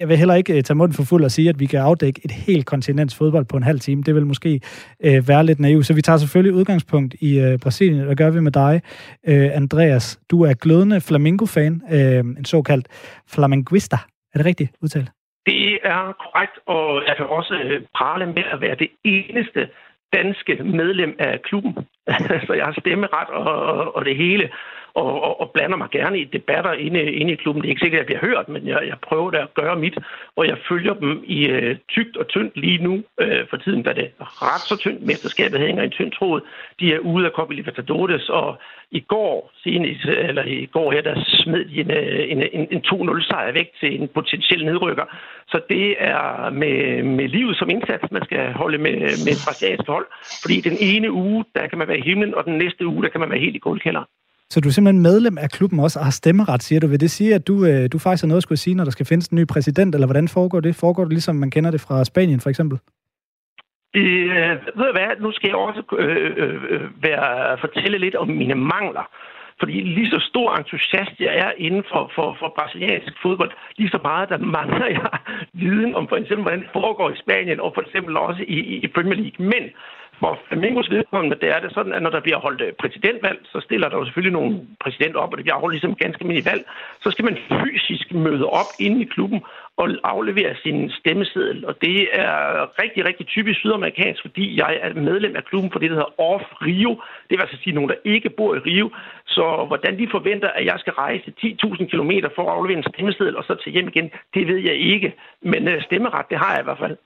Speaker 1: jeg vil heller ikke øh, tage munden for fuld og sige, at vi kan afdække et helt kontinents fodbold på en halv time. Det vil måske øh, være lidt naivt. Så vi tager selvfølgelig udgangspunkt i øh, Brasilien, og gør vi med dig, øh, Andreas. Du er glødende Flamingo-fan, øh, en såkaldt flamenguista. Er det rigtigt udtalt?
Speaker 4: Det er korrekt, og jeg kan også øh, prale med at være det eneste danske medlem af klubben. så jeg har stemmeret og, og, og det hele og, og, og blander mig gerne i debatter inde, inde i klubben. Det er ikke sikkert, at jeg bliver hørt, men jeg, jeg prøver da at gøre mit, og jeg følger dem i øh, tygt og tyndt lige nu øh, for tiden, da det er ret så tyndt. Mesterskabet hænger i en tynd tråd. De er ude af Copa Libertadores, og i går, senest, eller i går her, der smed de en, øh, en, en, en 2-0 sejr væk til en potentiel nedrykker. Så det er med, med livet som indsats, man skal holde med, med et brasiliansk hold. Fordi den ene uge, der kan man være i himlen, og den næste uge, der kan man være helt i guldkælderen.
Speaker 1: Så du er simpelthen medlem af klubben også og har stemmeret, siger du. Vil det sige, at du, øh, du faktisk har noget at skulle sige, når der skal findes en ny præsident, eller hvordan foregår det? Foregår det ligesom man kender det fra Spanien, for eksempel?
Speaker 4: Øh, ved du hvad, nu skal jeg også øh, øh, øh, være, fortælle lidt om mine mangler. Fordi lige så stor entusiast jeg er inden for, for, for brasiliansk fodbold, lige så meget der mangler jeg viden om for eksempel, hvordan det foregår i Spanien, og for eksempel også i, i Premier League. Men for Flamingos vedkommende, det er det sådan, at når der bliver holdt øh, præsidentvalg, så stiller der jo selvfølgelig nogle præsident op, og det bliver holdt ligesom ganske almindeligt valg. Så skal man fysisk møde op inde i klubben og aflevere sin stemmeseddel. Og det er rigtig, rigtig typisk sydamerikansk, fordi jeg er medlem af klubben for det, der hedder Off Rio. Det vil altså sige nogen, der ikke bor i Rio. Så hvordan de forventer, at jeg skal rejse 10.000 km for at aflevere en stemmeseddel og så til hjem igen, det ved jeg ikke. Men øh, stemmeret, det har jeg i hvert fald.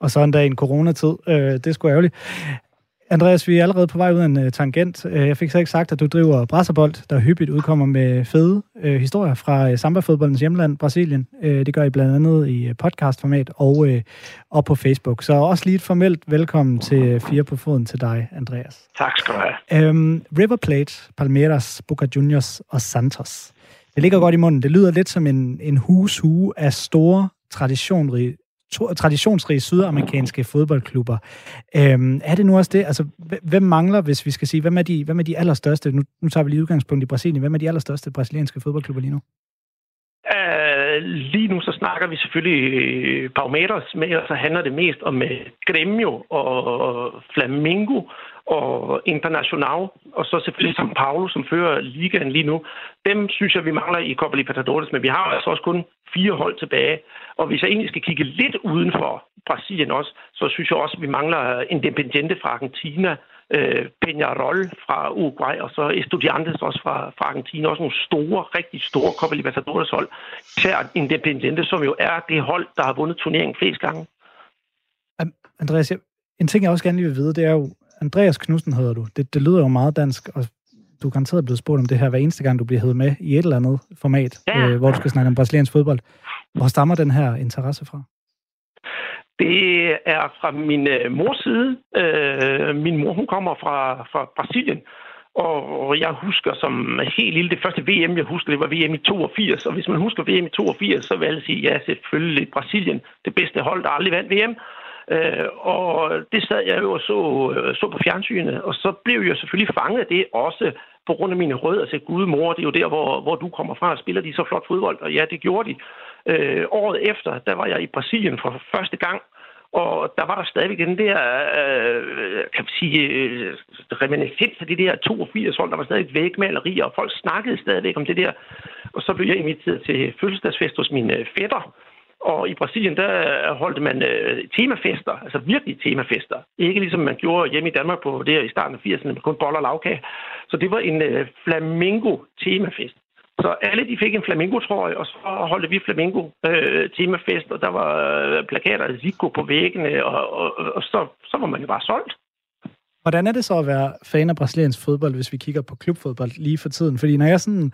Speaker 1: Og så en dag en coronatid. Øh, det er sgu ærgerligt. Andreas, vi er allerede på vej ud af en uh, tangent. Uh, jeg fik så ikke sagt, at du driver Brasserbold, der hyppigt udkommer med fede uh, historier fra uh, samba-fodboldens hjemland, Brasilien. Uh, det gør I blandt andet i podcastformat og, uh, og på Facebook. Så også lige et formelt velkommen til Fire på Foden til dig, Andreas.
Speaker 4: Tak skal du have.
Speaker 1: Um, River Plate, Palmeiras, Boca Juniors og Santos. Det ligger godt i munden. Det lyder lidt som en, en hushue af store, traditionrige to, traditionsrige sydamerikanske fodboldklubber. Øhm, er det nu også det? Altså, hvem mangler, hvis vi skal sige, hvem er de, hvem er de allerstørste? Nu, nu tager vi lige udgangspunkt i Brasilien. Hvem er de allerstørste brasilianske fodboldklubber lige nu?
Speaker 4: Uh, lige nu så snakker vi selvfølgelig øh, Palmeiras men så handler det mest om uh, Grêmio og Flamengo og International, og så selvfølgelig São Paulo, som fører ligaen lige nu. Dem synes jeg, vi mangler i Copa Libertadores, men vi har altså også kun fire hold tilbage. Og hvis jeg egentlig skal kigge lidt uden for Brasilien også, så synes jeg også, at vi mangler Independiente fra Argentina, øh, Peñarol fra Uruguay, og så Estudiantes også fra, fra Argentina. Også nogle store, rigtig store Copa Libertadores hold. Især Independiente, som jo er det hold, der har vundet turneringen flest gange.
Speaker 1: Andreas, en ting, jeg også gerne lige vil vide, det er jo, Andreas Knudsen hedder du. Det, det lyder jo meget dansk, og du er garanteret blevet spurgt om det her hver eneste gang, du bliver hævet med i et eller andet format, ja. øh, hvor du skal snakke om brasiliansk fodbold. Hvor stammer den her interesse fra?
Speaker 4: Det er fra min øh, mors side. Øh, min mor hun kommer fra, fra Brasilien, og jeg husker som helt lille, det første VM, jeg husker, det var VM i 82. Og hvis man husker VM i 82, så vil alle sige, ja, selvfølgelig Brasilien, det bedste hold, der aldrig vandt VM. Øh, og det sad jeg jo og så, øh, så på fjernsynet, og så blev jeg selvfølgelig fanget af det også på grund af mine rødder. Til Gud mor, det er jo der, hvor, hvor du kommer fra, og spiller de så flot fodbold, og ja, det gjorde de. Øh, året efter, der var jeg i Brasilien for første gang, og der var der stadigvæk den der, øh, kan man sige, øh, reminiscens af det der 82 hold, der var stadig vægmalerier, og folk snakkede stadigvæk om det der. Og så blev jeg inviteret til fødselsdagsfest hos min øh, fætter, og i Brasilien, der holdt man øh, temafester, altså virkelig temafester. Ikke ligesom man gjorde hjemme i Danmark på det i starten af 80'erne, med kun boller og lavkage. Så det var en øh, flamingo-temafest. Så alle de fik en flamingo-trøje, og så holdte vi flamingo-temafest, øh, og der var øh, plakater af Zico på væggene, og, og, og så, så var man jo bare solgt.
Speaker 1: Hvordan er det så at være fan af brasiliansk fodbold, hvis vi kigger på klubfodbold lige for tiden? Fordi når jeg sådan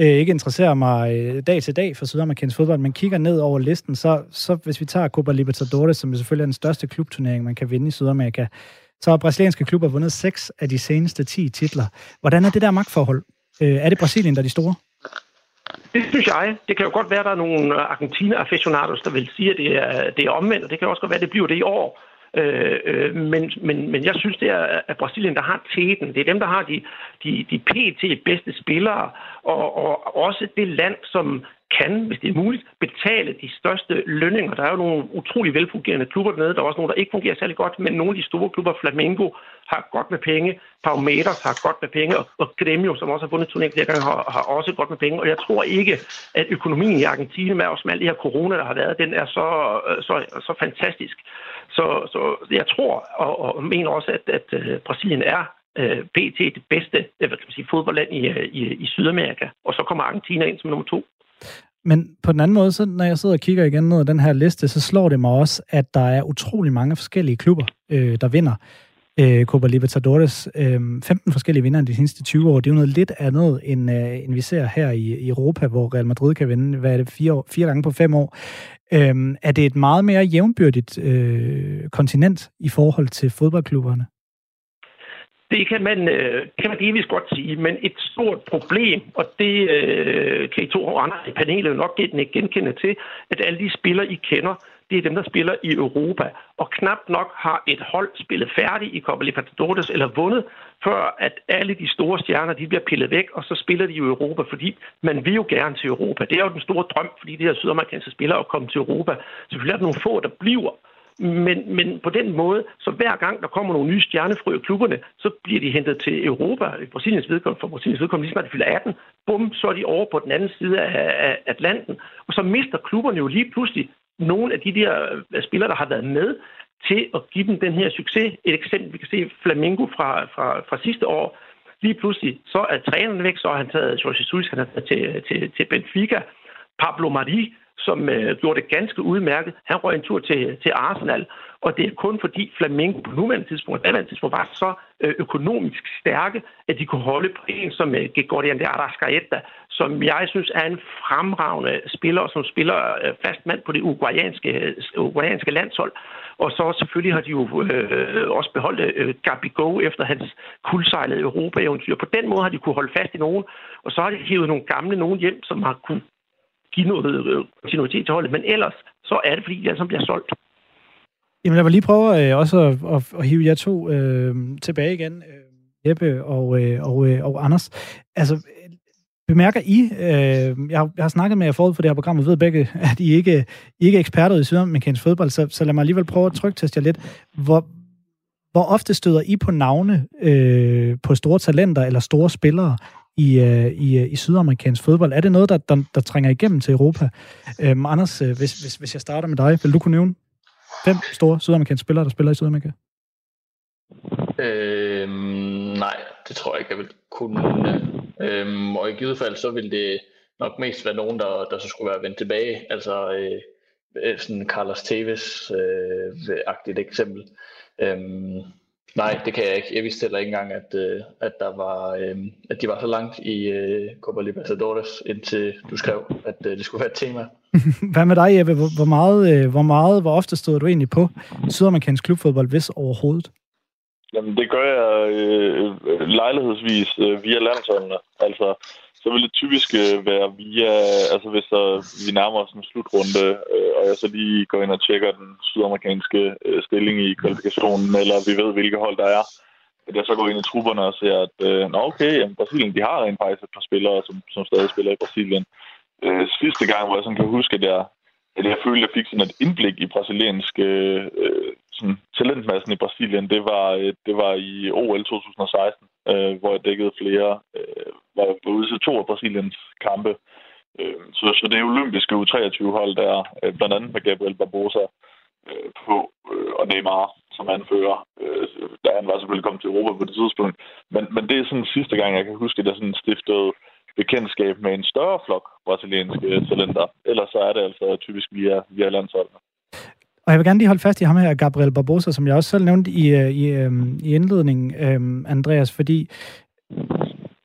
Speaker 1: øh, ikke interesserer mig øh, dag til dag for sydamerikansk fodbold, men kigger ned over listen, så, så hvis vi tager Copa Libertadores, som selvfølgelig er den største klubturnering, man kan vinde i Sydamerika, så har brasilianske klubber vundet seks af de seneste 10 titler. Hvordan er det der magtforhold? Øh, er det Brasilien, der er de store?
Speaker 4: Det synes jeg. Det kan jo godt være, at der er nogle øh, Argentina-aficionados, der vil sige, at det er, det er omvendt, og det kan også godt være, at det bliver det i år. Øh, øh, men, men, men jeg synes, det er at Brasilien, der har teten. Det er dem, der har de, de, de pt. bedste spillere, og, og også det land, som kan, hvis det er muligt, betale de største lønninger. Der er jo nogle utrolig velfungerende klubber dernede. Der er også nogle, der ikke fungerer særlig godt, men nogle af de store klubber, Flamengo, har godt med penge. Palmeiras har godt med penge, og Gremio, som også har vundet turneringen flere gange, har, har også godt med penge. Og jeg tror ikke, at økonomien i Argentina, med også med alt det her corona, der har været, den er så, øh, så, så fantastisk. Så, så jeg tror og, og mener også, at, at øh, Brasilien er øh, pt. det bedste øh, hvad kan man sige, fodboldland i, i, i Sydamerika. Og så kommer Argentina ind som nummer to.
Speaker 1: Men på den anden måde, så når jeg sidder og kigger igen ned ad den her liste, så slår det mig også, at der er utrolig mange forskellige klubber, øh, der vinder øh, Copa Libertadores. Øh, 15 forskellige vinder de seneste 20 år. Det er jo noget lidt andet, end, øh, end vi ser her i, i Europa, hvor Real Madrid kan vinde, hvad er det, fire, år, fire gange på fem år. Øh, er det et meget mere jævnbyrdigt øh, kontinent i forhold til fodboldklubberne?
Speaker 4: Det kan man, øh, kan man delvis godt sige, men et stort problem, og det øh, kan I to andre i panelet nok genkende til, at alle de spillere, I kender, det er dem, der spiller i Europa. Og knap nok har et hold spillet færdigt i Copa Libertadores eller vundet, før at alle de store stjerner de bliver pillet væk, og så spiller de i Europa, fordi man vil jo gerne til Europa. Det er jo den store drøm, fordi de her sydamerikanske spillere at komme til Europa. Selvfølgelig er der nogle få, der bliver, men, men på den måde, så hver gang der kommer nogle nye stjernefrø i klubberne, så bliver de hentet til Europa, i Brasiliens vedkommende, for Brasiliens vedkommende, lige snart de fylder 18, bum, så er de over på den anden side af, af Atlanten. Og så mister klubberne jo lige pludselig nogle af de der øh, spillere, der har været med til at give dem den her succes. Et eksempel, vi kan se Flamingo fra, fra, fra sidste år. Lige pludselig, så er træneren væk, så har han taget Jorge Jesus, han er taget til, til, til Benfica. Pablo Mari, som øh, gjorde det ganske udmærket. Han røg en tur til, til Arsenal, og det er kun fordi Flamengo på nuværende tidspunkt, nuværende tidspunkt var så øh, økonomisk stærke, at de kunne holde på en som øh, Gregorian de Arrascaeta, som jeg synes er en fremragende spiller, som spiller øh, fast mand på det uruguayanske, øh, uruguayanske landshold. Og så selvfølgelig har de jo øh, også beholdt øh, Go efter hans kuldsejlede Europa-eventyr. På den måde har de kunne holde fast i nogen, og så har de hivet nogle gamle nogen hjem, som har kunnet give noget øh, øh, kontinuitet til holdet. Men ellers, så er det, fordi de altså bliver solgt.
Speaker 1: Jamen, jeg vil lige prøve øh, også at, at, at hive jer to øh, tilbage igen, øh, Jeppe og, øh, og, øh, og Anders. Altså, bemærker I, øh, jeg, har, jeg har snakket med jer forud for det her program, og ved begge, at I ikke, I ikke er eksperter i sydamerikansk fodbold, så, så lad mig alligevel prøve at trykteste jer lidt. Hvor, hvor ofte støder I på navne øh, på store talenter eller store spillere i, øh, i, øh, i sydamerikansk fodbold? Er det noget, der, der, der trænger igennem til Europa? Øhm, Anders, øh, hvis, hvis, hvis jeg starter med dig, vil du kunne nævne fem store sydamerikanske spillere, der spiller i Sydamerika?
Speaker 3: Øhm, nej, det tror jeg ikke, jeg vil kunne. Øhm, og i givet fald, så vil det nok mest være nogen, der, der så skulle være vendt tilbage. Altså øh, øh sådan Carlos Tevez-agtigt øh, eksempel. Øhm, nej, det kan jeg ikke. Jeg vidste heller ikke engang, at, øh, at, der var, øh, at de var så langt i øh, Copa Libertadores, indtil du skrev, at øh, det skulle være et tema.
Speaker 1: Hvad med dig, Jeppe? Hvor, hvor, meget, øh, hvor meget, hvor ofte stod du egentlig på sydamerikansk klubfodbold, hvis overhovedet?
Speaker 2: Jamen, det gør jeg øh, lejlighedsvis øh, via landsholdene. Altså, så vil det typisk øh, være via, altså hvis der, vi nærmer os en slutrunde, øh, og jeg så lige går ind og tjekker den sydamerikanske øh, stilling i kvalifikationen, eller vi ved, hvilke hold der er, at jeg så går ind i trupperne og ser, at øh, nå okay, jamen, Brasilien, de har rent faktisk et par spillere, som, som stadig spiller i Brasilien. Øh, sidste gang, hvor jeg sådan kan huske, at jeg, at jeg følte, at jeg fik sådan et indblik i brasiliansk øh, øh, sådan, talentmassen i Brasilien, det var, øh, det var i OL 2016, øh, hvor jeg dækkede flere, øh, var ude til to af Brasiliens kampe. Øh, så, så det er olympiske U23-hold, der øh, blandt andet med Gabriel Barbosa øh, på, øh, og Neymar som anfører, øh, da han var selvfølgelig kommet til Europa på det tidspunkt. Men, men det er sådan sidste gang, jeg kan huske, at jeg sådan stiftede bekendtskab med en større flok brasilianske talenter. Ellers så er det altså typisk via, via landsholdene.
Speaker 1: Og jeg vil gerne lige holde fast i ham her, Gabriel Barbosa, som jeg også selv nævnte i, øh, i, øh, i indledningen, øhm, Andreas, fordi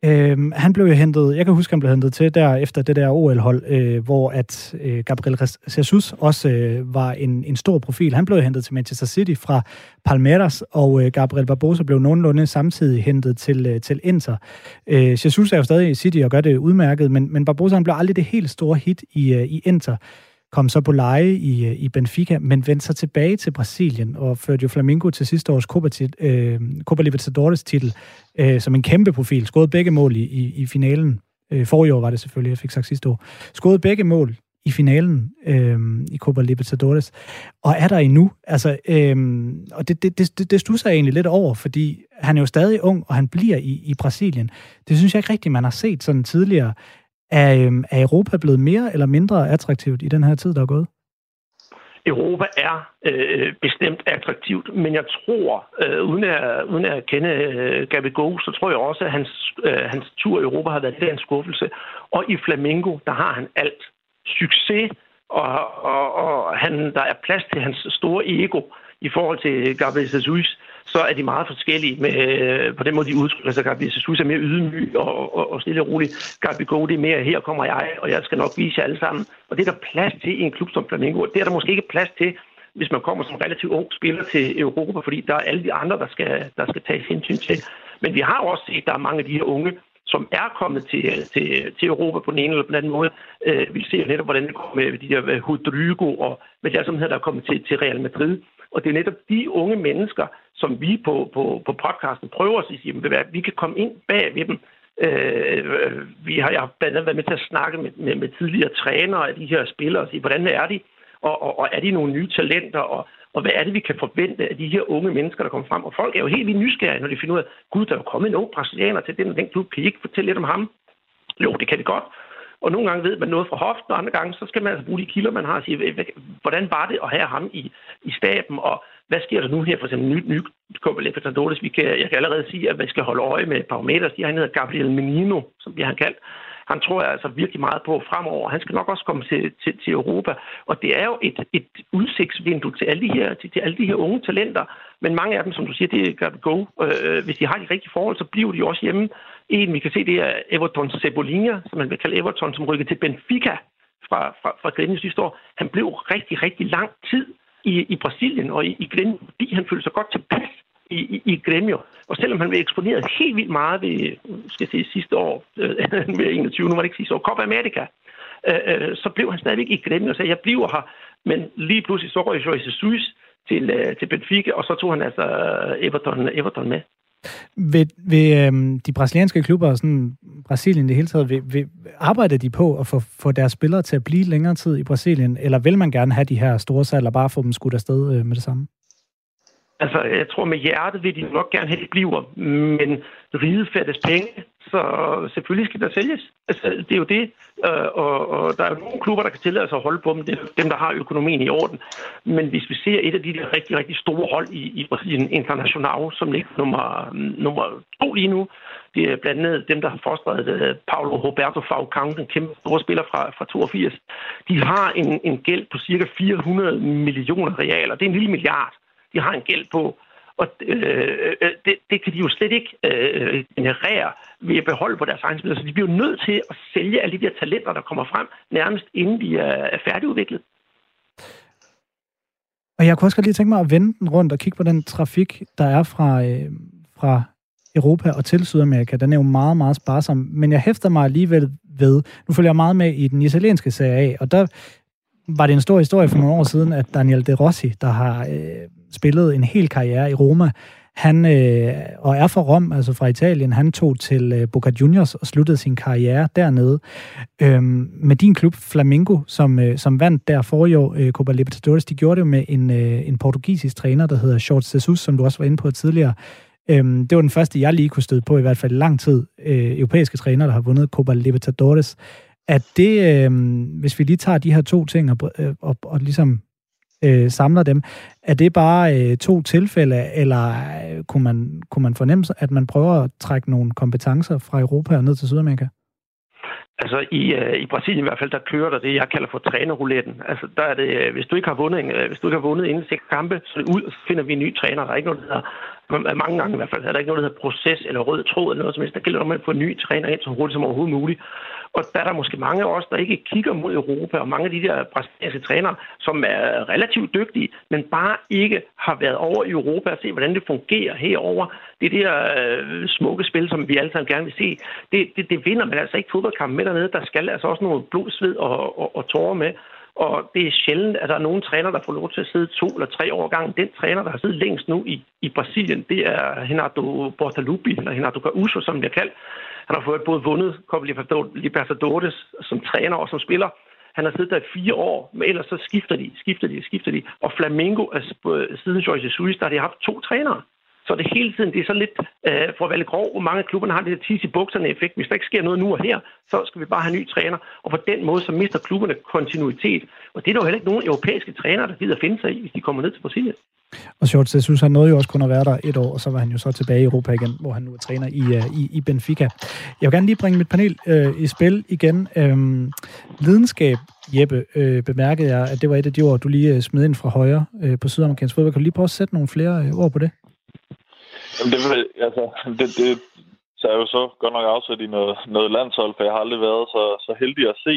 Speaker 1: Øhm, han blev jo hentet, jeg kan huske, han blev hentet til der efter det der OL-hold, øh, hvor at øh, Gabriel Jesus også øh, var en, en stor profil. Han blev hentet til Manchester City fra Palmeiras, og øh, Gabriel Barbosa blev nogenlunde samtidig hentet til, øh, til Inter. Øh, Jesus er jo stadig i City og gør det udmærket, men, men Barbosa han blev aldrig det helt store hit i, øh, i Inter kom så på leje i, øh, i Benfica, men vendte sig tilbage til Brasilien og førte jo Flamengo til sidste års Copa, øh, Copa Libertadores titel øh, som en kæmpe profil. Skåede begge mål i, i, i finalen. Øh, for i år var det selvfølgelig, jeg fik sagt sidste år. Skåede begge mål i finalen øh, i Copa Libertadores. Og er der endnu? Altså, øh, og det, det, det, det stusser jeg egentlig lidt over, fordi han er jo stadig ung, og han bliver i, i Brasilien. Det synes jeg ikke rigtigt, man har set sådan tidligere. Er, øhm, er Europa blevet mere eller mindre attraktivt i den her tid, der er gået?
Speaker 4: Europa er øh, bestemt attraktivt, men jeg tror, øh, uden, at, uden at kende øh, Gabi Go, så tror jeg også, at hans, øh, hans tur i Europa har været lidt en skuffelse. Og i Flamengo, der har han alt. Succes, og, og, og han, der er plads til hans store ego i forhold til øh, Gabriel Jesus så er de meget forskellige med, øh, på den måde, de udtrykker sig. Gabriel Jesus er mere ydmyg og, og, og stille og rolig. Gabi Go, det er mere, her kommer jeg, og jeg skal nok vise jer alle sammen. Og det er der plads til i en klub som Flamengo. Det er der måske ikke plads til, hvis man kommer som relativt ung spiller til Europa, fordi der er alle de andre, der skal, der skal tages hensyn til. Men vi har også set, at der er mange af de her unge, som er kommet til, øh, til, til Europa på den ene eller den anden måde. Øh, vi ser netop, hvordan det går med de der Rodrigo og med de hedder, der er kommet til, til Real Madrid. Og det er netop de unge mennesker, som vi på, på, på podcasten prøver at sige, at vi kan komme ind bag ved dem. Øh, vi har, jeg har blandt andet været med til at snakke med, med, med tidligere trænere af de her spillere og sige, hvordan er de, og, og, og er de nogle nye talenter, og, og hvad er det, vi kan forvente af de her unge mennesker, der kommer frem. Og folk er jo helt vildt nysgerrige, når de finder ud af, gud, der er jo kommet en ung brasilianer til den den klub, kan I ikke fortælle lidt om ham? Jo, det kan det godt. Og nogle gange ved man noget fra hoften, og andre gange, så skal man altså bruge de kilder, man har, og sige, hvordan var det at have ham i, i staben, og hvad sker der nu her for eksempel ny, ny Copa Vi kan, jeg kan allerede sige, at man skal holde øje med parametre. De han hedder Gabriel Menino, som bliver han kaldt. Han tror jeg altså virkelig meget på fremover. Han skal nok også komme til, til, til Europa. Og det er jo et, et udsigtsvindue til alle, de her, til, til alle de her unge talenter. Men mange af dem, som du siger, det gør go. Øh, øh, hvis de har de rigtige forhold, så bliver de også hjemme. En, vi kan se, det er Everton Cebolinha, som man vil kalde Everton, som rykkede til Benfica fra, fra, fra Glenn sidste år. Han blev rigtig, rigtig lang tid i, i Brasilien og i, i Glenn, fordi han følte sig godt tilpas i, i, i Gremio. Og selvom han blev eksponeret helt vildt meget ved, skal jeg sige, sidste år, øh, ved 21, nu var det ikke sidste år, Copa America, øh, øh, så blev han stadigvæk i Gremio og sagde, jeg bliver her. Men lige pludselig så røg Jorge Jesus til, øh, til Benfica, og så tog han altså øh, Everton, Everton med.
Speaker 1: Ved, ved øhm, de brasilianske klubber og sådan Brasilien i det hele taget, ved, ved, arbejder de på at få, få deres spillere til at blive længere tid i Brasilien, eller vil man gerne have de her store salg og bare få dem skudt afsted øh, med det samme?
Speaker 4: Altså, jeg tror med hjertet vil de nok gerne have, at de bliver, men riget deres penge, så selvfølgelig skal der sælges. Altså, det er jo det, øh, og, og der er jo nogle klubber, der kan tillade sig at holde på dem, det er dem, der har økonomien i orden. Men hvis vi ser et af de der rigtig, rigtig store hold i, i Brasilien, International, som ligger nummer, nummer to lige nu, det er blandt andet dem, der har fostret uh, Paulo Roberto Falcão, den kæmpe store spiller fra, fra 82. De har en, en gæld på cirka 400 millioner realer. Det er en lille milliard de har en gæld på. Og øh, øh, det, det kan de jo slet ikke øh, generere ved at beholde på deres egen spillere. Så de bliver jo nødt til at sælge alle de der talenter, der kommer frem, nærmest inden de er, er færdigudviklet.
Speaker 1: Og jeg kunne også godt lige tænke mig at vende den rundt og kigge på den trafik, der er fra, øh, fra Europa og til Sydamerika. Den er jo meget, meget sparsom. Men jeg hæfter mig alligevel ved, nu følger jeg meget med i den italienske serie A, og der var det en stor historie for nogle år siden, at Daniel De Rossi, der har øh, spillet en hel karriere i Roma, han øh, og er fra Rom, altså fra Italien, han tog til øh, Boca Juniors og sluttede sin karriere dernede. Øhm, med din klub, Flamengo, som, øh, som vandt der forrige år øh, Copa Libertadores, de gjorde det jo med en, øh, en portugisisk træner, der hedder Short Jesus, som du også var inde på tidligere. Øhm, det var den første, jeg lige kunne støde på, i hvert fald lang tid, øh, europæiske træner, der har vundet Copa Libertadores. At det, øh, hvis vi lige tager de her to ting og, øh, og, og ligesom øh, samler dem, er det bare øh, to tilfælde, eller øh, kunne, man, kunne man fornemme, at man prøver at trække nogle kompetencer fra Europa og ned til Sydamerika?
Speaker 4: Altså i, øh, i Brasilien i hvert fald, der kører der det, jeg kalder for trænerrouletten. Altså der er det, øh, hvis du ikke har vundet, øh, hvis du ikke har vundet inden seks kampe, så er det ud, så finder vi en ny træner. Der er ikke noget, der hedder, øh, mange gange i hvert fald, er der ikke noget, der hedder proces eller rød tråd eller noget som helst. Der gælder om at få en ny træner ind så hurtigt som overhovedet muligt. Og der er der måske mange af os, der ikke kigger mod Europa, og mange af de der brasilianske trænere, som er relativt dygtige, men bare ikke har været over i Europa og se, hvordan det fungerer herover. Det er det der øh, smukke spil, som vi alle sammen gerne vil se. Det, det, det vinder man altså ikke fodboldkampen med dernede. Der skal altså også noget blod, sved og, og, og tårer med. Og det er sjældent, at der er nogen træner, der får lov til at sidde to eller tre år gang. Den træner, der har siddet længst nu i, i Brasilien, det er Renato Bortalupi, eller Renato Gaucho, som jeg kalder. Han har fået både vundet Copa Libertadores som træner og som spiller. Han har siddet der i fire år, men ellers så skifter de, skifter de, skifter de. Og Flamengo, altså siden Jorge Jesus, der har de haft to trænere. Så det hele tiden, det er så lidt, øh, for at være lidt grov, hvor mange af klubberne har det der tis i bukserne effekt. Hvis der ikke sker noget nu og her, så skal vi bare have en ny træner. Og på den måde, så mister klubberne kontinuitet. Og det er der jo heller ikke nogen europæiske trænere, der gider finde sig i, hvis de kommer ned til Brasilien.
Speaker 1: Og Shorts, jeg synes, han nåede jo også kun at være der et år, og så var han jo så tilbage i Europa igen, hvor han nu er træner i, øh, i, i Benfica. Jeg vil gerne lige bringe mit panel øh, i spil igen. Øhm, lidenskab, Jeppe, øh, bemærkede jeg, at det var et af de ord, du lige øh, smed ind fra højre øh, på sydamerikansk fodbold. Kan du lige prøve at sætte nogle flere øh, ord på det?
Speaker 2: Jamen, det, altså, det, det så er jo så godt nok afsat i noget, noget landshold, for jeg har aldrig været så, så heldig at se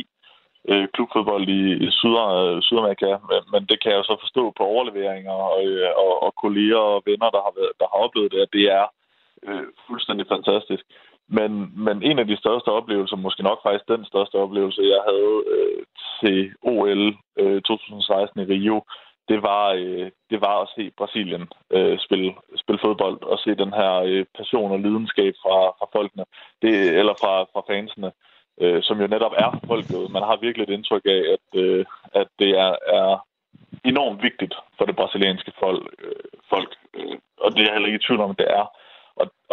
Speaker 2: øh, klubfodbold i, i Syd, øh, Sydamerika, men, men det kan jeg jo så forstå på overleveringer og, øh, og, og kolleger og venner, der har, været, der har oplevet det, at det er øh, fuldstændig fantastisk. Men, men en af de største oplevelser, måske nok faktisk den største oplevelse, jeg havde øh, til OL øh, 2016 i Rio, det var, øh, det var at se Brasilien øh, spille, spille fodbold og se den her øh, passion og lidenskab fra, fra folkene, det, eller fra, fra fansene, øh, som jo netop er folket. Man har virkelig et indtryk af, at, øh, at det er, er enormt vigtigt for det brasilianske folk, øh, folk øh, og det er jeg heller ikke i tvivl om, at det er.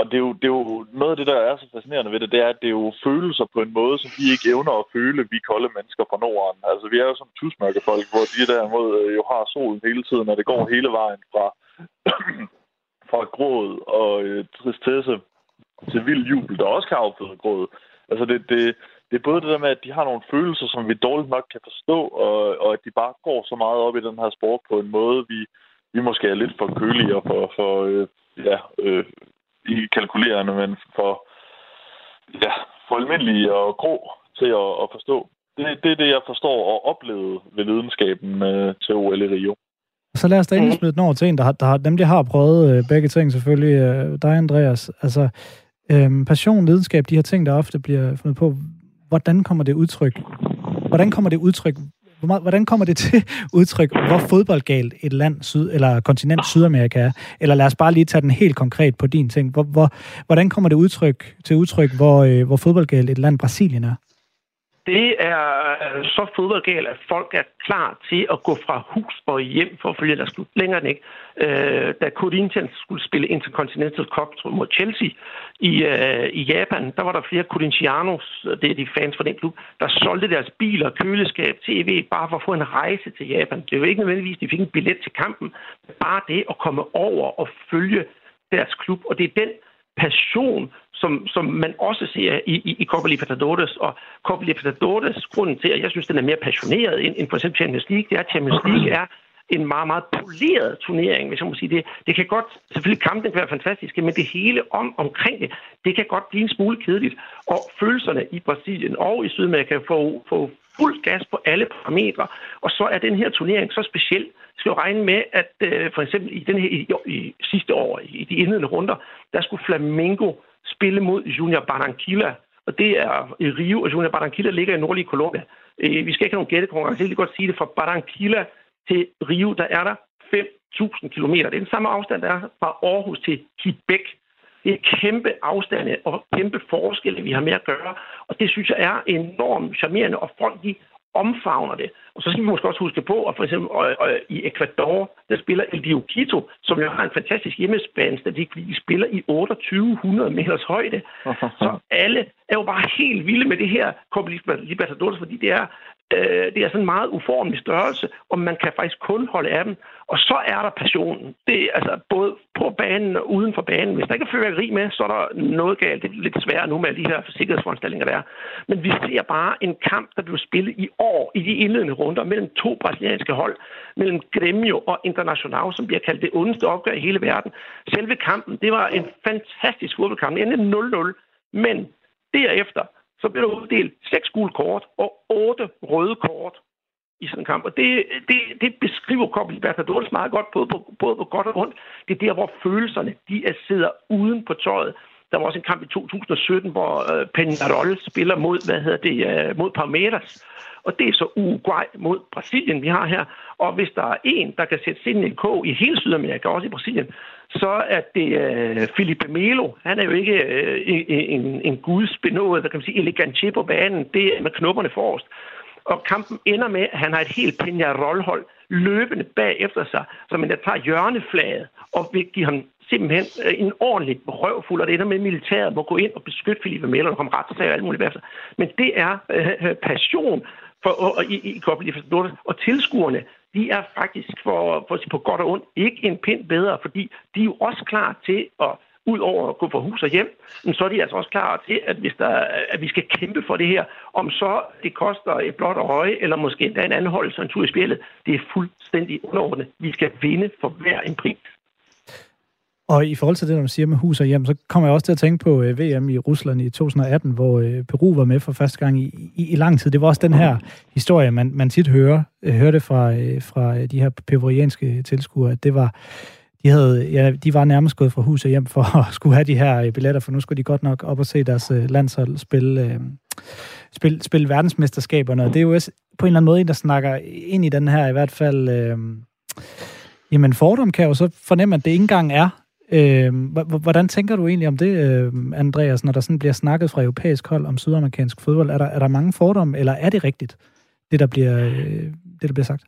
Speaker 2: Og, det, er jo, det er jo noget af det, der er så fascinerende ved det, det er, at det er jo følelser på en måde, som vi ikke evner at føle, vi kolde mennesker fra Norden. Altså, vi er jo som tusmørkefolk, hvor de derimod øh, jo har solen hele tiden, og det går hele vejen fra, fra gråd og øh, tristesse til vild jubel, der også kan afføde gråd. Altså, det, det, det er både det der med, at de har nogle følelser, som vi dårligt nok kan forstå, og, og at de bare går så meget op i den her sport på en måde, vi, vi måske er lidt for kølige og for, for øh, ja, øh, ikke kalkulerende, men for, ja, for almindelige og grå til at, at forstå. Det, det er det, jeg forstår og oplevede ved lidenskaben øh, til OL i Rio.
Speaker 1: Så lad os da endelig smide den over til en, der har, der har, dem, der har prøvet øh, begge ting selvfølgelig. Øh, dig, Andreas. Altså, øh, passion, lidenskab, de her ting, der ofte bliver fundet på. Hvordan kommer det udtryk? Hvordan kommer det udtryk? Hvordan kommer det til udtryk, hvor fodboldgalt et land, syd, eller kontinent Sydamerika er? Eller lad os bare lige tage den helt konkret på din ting. Hvor, hvor, hvordan kommer det udtryk til udtryk, hvor, øh, hvor fodboldgalt et land Brasilien er?
Speaker 4: Det er øh, så fodboldgalt, at folk er klar til at gå fra hus og hjem for at følge deres klub. Længere end ikke. Øh, da Corinthians skulle spille Intercontinental Cup mod Chelsea i, øh, i Japan, der var der flere Corinthians, øh, det er de fans fra den klub, der solgte deres biler, køleskab, tv, bare for at få en rejse til Japan. Det er ikke nødvendigvis, de fik en billet til kampen. Bare det at komme over og følge deres klub. Og det er den passion, som, som man også ser i, i, i Copa Libertadores. Og Copa Libertadores, grunden til, at jeg synes, den er mere passioneret end, end for eksempel Champions League, det er, at Champions League er en meget, meget poleret turnering, hvis jeg må sige det. Det kan godt, selvfølgelig kampen kan være fantastiske, men det hele om, omkring det, det kan godt blive en smule kedeligt. Og følelserne i Brasilien og i Sydamerika får, få fuld gas på alle parametre. Og så er den her turnering så speciel. Jeg skal jo regne med, at øh, for eksempel i, den her, i, i sidste år, i de indledende runder, der skulle Flamengo spille mod Junior Barranquilla. Og det er i Rio, og Junior Barranquilla ligger i nordlige Colombia. Øh, vi skal ikke have nogen gættekonkurrence, jeg kan godt sige det. Fra Barranquilla til Rio, der er der 5.000 km. Det er den samme afstand, der er fra Aarhus til Quebec. Det er kæmpe afstande og kæmpe forskelle, vi har med at gøre. Og det synes jeg er enormt charmerende, og folk de omfavner det. Og så skal vi måske også huske på, at for eksempel øh, øh, i Ecuador, der spiller El Dio Quito, som jo har en fantastisk hjemmesbane, fordi de spiller i 2800 meters højde. Så alle er jo bare helt vilde med det her Copa Libertadores, fordi det er øh, det er sådan en meget uformelig størrelse, og man kan faktisk kun holde af dem. Og så er der passionen. Det er altså både på banen og uden for banen. Hvis der ikke er fyrværkeri med, så er der noget galt. Det er lidt sværere nu med alle de her sikkerhedsforanstaltninger, der er. Men vi ser bare en kamp, der blev spillet i år i de indledende runder mellem to brasilianske hold, mellem Gremio og International, som bliver kaldt det ondeste opgør i hele verden. Selve kampen, det var en fantastisk fodboldkamp. Det endte 0-0, men derefter så bliver der uddelt seks gule kort og otte røde kort i sådan en kamp. Og det, det, det beskriver Copa Libertadores meget godt, både på, både på godt og ondt. Det er der, hvor følelserne de er, sidder uden på tøjet. Der var også en kamp i 2017, hvor øh, Peñarol spiller mod, hvad hedder det, øh, mod Palmeiras. Og det er så Uruguay mod Brasilien, vi har her. Og hvis der er en, der kan sætte sin i kog i hele Sydamerika, også i Brasilien, så er det øh, uh, Felipe Melo. Han er jo ikke uh, en, en gudsbenået, hvad kan man sige, elegant på banen. Det er med knopperne forrest. Og kampen ender med, at han har et helt Peñarol-hold løbende bag efter sig, så man der tager hjørneflaget og vil give ham simpelthen øh, en ordentlig røvfuld, og det ender med, at militæret må gå ind og beskytte Felipe Melo og komme ret og alt muligt efter. Men det er øh, passion for, og, i, i Copa og tilskuerne, de er faktisk for, for på godt og ondt ikke en pind bedre, fordi de er jo også klar til at ud over at gå fra hus og hjem, så er de altså også klar til, at, hvis der, at vi skal kæmpe for det her, om så det koster et blåt øje, eller måske endda en anholdelse og en tur i spillet, det er fuldstændig underordnet. Vi skal vinde for hver en pris.
Speaker 1: Og i forhold til det, når man siger med hus og hjem, så kommer jeg også til at tænke på øh, VM i Rusland i 2018, hvor øh, Peru var med for første gang i, i, i lang tid. Det var også den her historie, man, man tit hører, øh, hørte fra, øh, fra øh, de her peruvianske tilskuere, at det var de, havde, ja, de var nærmest gået fra hus og hjem for at skulle have de her øh, billetter, for nu skulle de godt nok op og se deres landshold spille, spille, spille verdensmesterskaberne. Og det er jo også på en eller anden måde en, der snakker ind i den her i hvert fald... Øh, jamen fordom kan jo så fornemme, at det ikke engang er Øh, hvordan tænker du egentlig om det, øhm, Andreas, når der sådan bliver snakket fra europæisk hold om sydamerikansk fodbold? Er der, er der mange fordomme, eller er det rigtigt, det der bliver, øh, det, der bliver sagt?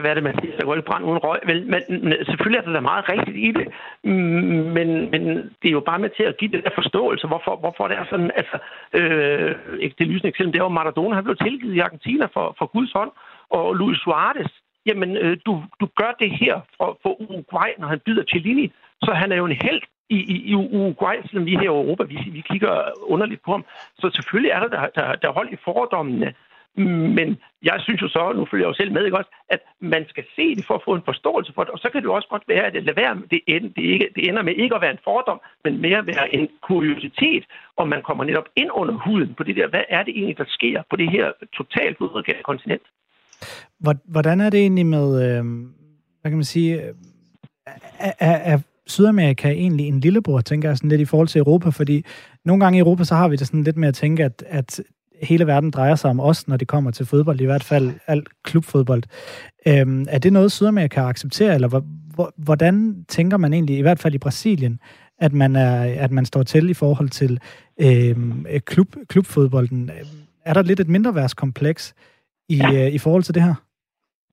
Speaker 4: Hvad er det, man siger? Der brand uden røg. Vel, men, selvfølgelig er der meget rigtigt i det, mm, men, men det er jo bare med til at give det der forståelse, hvorfor, hvorfor det er sådan, altså, øh, det lysende eksempel, det var Maradona, han blev tilgivet i Argentina for, for Guds hånd, og Luis Suarez, jamen, øh, du, du gør det her for, for Uruguay, når han byder Cellini, så han er jo en held i, i, i Uruguay, selvom vi her i Europa, vi, vi kigger underligt på ham. Så selvfølgelig er der, der, der, der hold i fordommene. Men jeg synes jo så, nu følger jeg jo selv med, ikke også, at man skal se det for at få en forståelse for det. Og så kan det jo også godt være, at det, lader det, ender, det, ikke, det ender med ikke at være en fordom, men mere at være en kuriositet, og man kommer netop ind under huden på det der, hvad er det egentlig, der sker på det her totalt udrykket kontinent.
Speaker 1: Hvordan er det egentlig med, øh, hvad kan man sige, er, er, er Sydamerika egentlig en lillebror, tænker jeg sådan lidt i forhold til Europa, fordi nogle gange i Europa, så har vi det sådan lidt med at tænke, at, at hele verden drejer sig om os, når det kommer til fodbold, i hvert fald alt klubfodbold. Øhm, er det noget, Sydamerika accepterer, eller hvordan tænker man egentlig, i hvert fald i Brasilien, at man, er, at man står til i forhold til øhm, klub, klubfodbolden? Er der lidt et mindreværdskompleks i, ja. øh, i forhold til det her?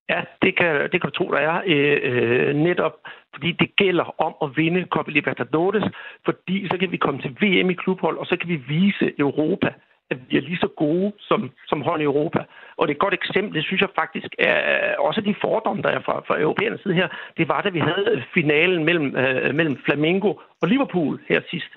Speaker 4: Ja, det kan, det kan du tro, der er. Øh, øh, netop fordi det gælder om at vinde Copa Libertadores, fordi så kan vi komme til VM i klubhold, og så kan vi vise Europa, at vi er lige så gode som, som hold i Europa. Og det er et godt eksempel, det synes jeg faktisk er også de fordomme, der er fra, fra europæernes side her, det var, da vi havde finalen mellem, øh, mellem Flamengo og Liverpool her sidst.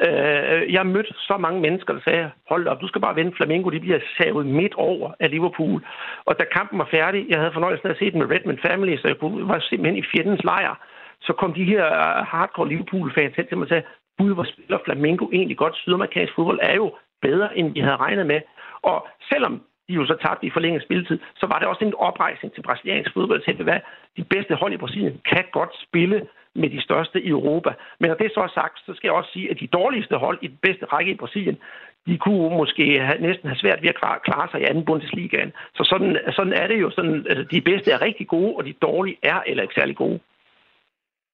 Speaker 4: Øh, jeg mødte så mange mennesker, der sagde, hold op, du skal bare vende Flamengo, de bliver savet midt over af Liverpool. Og da kampen var færdig, jeg havde fornøjelsen af at se den med Redmond Family, så jeg var simpelthen i fjendens lejr. Så kom de her øh, hardcore Liverpool-fans hen til mig og sagde, gud, hvor spiller Flamengo egentlig godt. Sydamerikansk fodbold er jo bedre, end vi havde regnet med. Og selvom de jo så tabte i forlænget spilletid, så var det også en oprejsning til brasiliansk fodbold til, hvad de bedste hold i Brasilien kan godt spille med de største i Europa. Men når det så er sagt, så skal jeg også sige, at de dårligste hold i den bedste række i Brasilien, de kunne måske have, næsten have svært ved at klare, klare sig i anden Bundesligaen. Så sådan, sådan er det jo. Sådan, altså, de bedste er rigtig gode, og de dårlige er eller ikke særlig gode.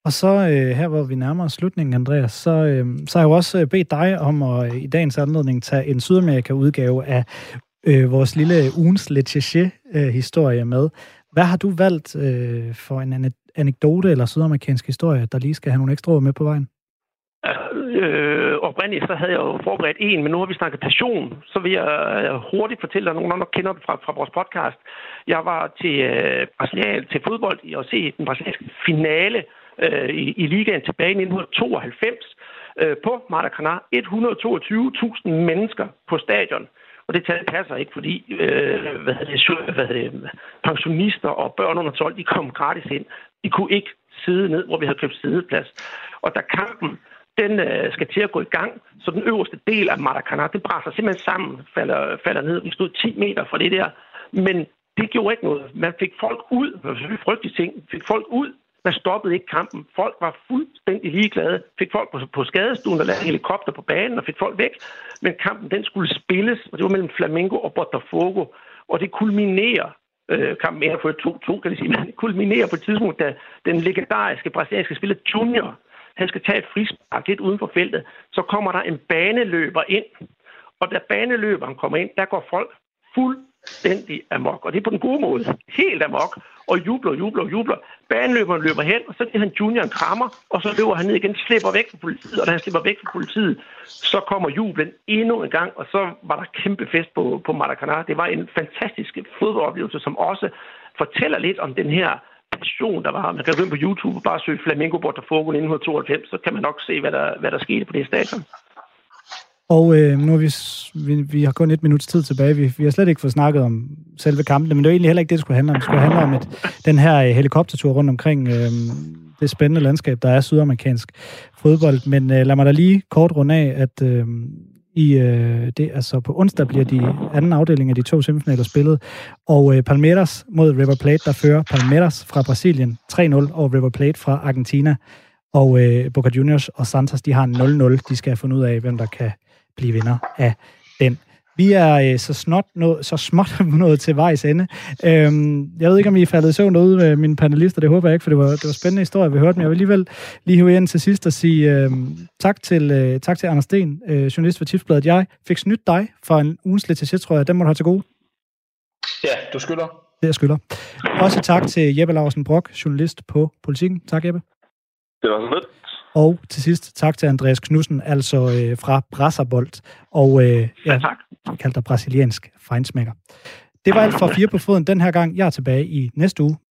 Speaker 1: Og så øh, her, hvor vi nærmer os slutningen, Andreas, så, øh, så har jeg jo også øh, bedt dig om at øh, i dagens anledning tage en Sydamerika-udgave af øh, vores lille ugens Lecheche-historie øh, med. Hvad har du valgt øh, for en anekdote eller sydamerikansk historie, der lige skal have nogle ekstra ord med på vejen?
Speaker 4: Øh, oprindeligt så havde jeg jo forberedt en, men nu har vi snakket passion, så vil jeg øh, hurtigt fortælle dig, nogen nok kender det fra, fra vores podcast. Jeg var til øh, Brasilien, til fodbold og se den brasilianske finale øh, i, i ligaen tilbage i 1992 øh, på Maracanã. 122.000 mennesker på stadion. Og det tal passer ikke, fordi øh, hvad det, hvad det, pensionister og børn under 12, de kom gratis ind. De kunne ikke sidde ned, hvor vi havde købt sideplads. Og da kampen den øh, skal til at gå i gang, så den øverste del af Maracana, det brænder simpelthen sammen, falder, falder ned. Vi stod 10 meter fra det der. Men det gjorde ikke noget. Man fik folk ud, man fik frygtelige ting, fik folk ud man stoppede ikke kampen. Folk var fuldstændig ligeglade. Fik folk på, på skadestuen, og lavede helikopter på banen og fik folk væk. Men kampen den skulle spilles, og det var mellem Flamengo og Botafogo. Og det kulminerer øh, kampen at få 2-2, kan det sige, men det kulminerer på et tidspunkt, da den legendariske brasilianske spiller Junior, han skal tage et frispark lidt uden for feltet, så kommer der en baneløber ind, og da baneløberen kommer ind, der går folk fuld fuldstændig amok, og det er på den gode måde, helt amok, og jubler, jubler, jubler. Baneløberen løber hen, og så giver han junioren krammer, og så løber han ned igen, slipper væk fra politiet, og da han slipper væk fra politiet, så kommer jublen endnu en gang, og så var der kæmpe fest på, på Maracanã. Det var en fantastisk fodboldoplevelse, som også fortæller lidt om den her passion, der var. Man kan gå ind på YouTube og bare søge Flamengo Botafogo 1992, så kan man nok se, hvad der, hvad der skete på det stadion.
Speaker 1: Og øh, nu har vi, vi, vi har kun et minuts tid tilbage. Vi, vi har slet ikke fået snakket om selve kampen, men det er egentlig heller ikke det, det skulle handle om. Det skulle handle om et, den her øh, helikoptertur rundt omkring øh, det spændende landskab, der er sydamerikansk fodbold. Men øh, lad mig da lige kort runde af, at øh, i, øh, det, altså på onsdag bliver de anden afdeling af de to semifinaler spillet, og øh, Palmeiras mod River Plate, der fører Palmeiras fra Brasilien 3-0 og River Plate fra Argentina. Og øh, Boca Juniors og Santos, de har 0-0. De skal have fundet ud af, hvem der kan blive vinder af den. Vi er øh, så, snot nået, så småt nået til vejs ende. Øhm, jeg ved ikke, om I er faldet i søvn derude med mine panelister. Det håber jeg ikke, for det var, det var spændende historie, vi hørte. Men jeg vil alligevel lige hive ind til sidst og sige øhm, tak, til, øh, tak til Anders Sten, øh, journalist for Tipsbladet. Jeg fik snydt dig for en ugens lidt tror jeg. Den må du have til gode.
Speaker 3: Ja, du skylder.
Speaker 1: Det jeg skylder. Også tak til Jeppe Larsen Brock, journalist på Politiken. Tak, Jeppe.
Speaker 2: Det var så lidt.
Speaker 1: Og til sidst, tak til Andreas Knudsen, altså øh, fra Brasserbold, og øh, ja, tak. kaldt dig brasiliansk fejnsmækker. Det var alt for fire på foden den her gang. Jeg er tilbage i næste uge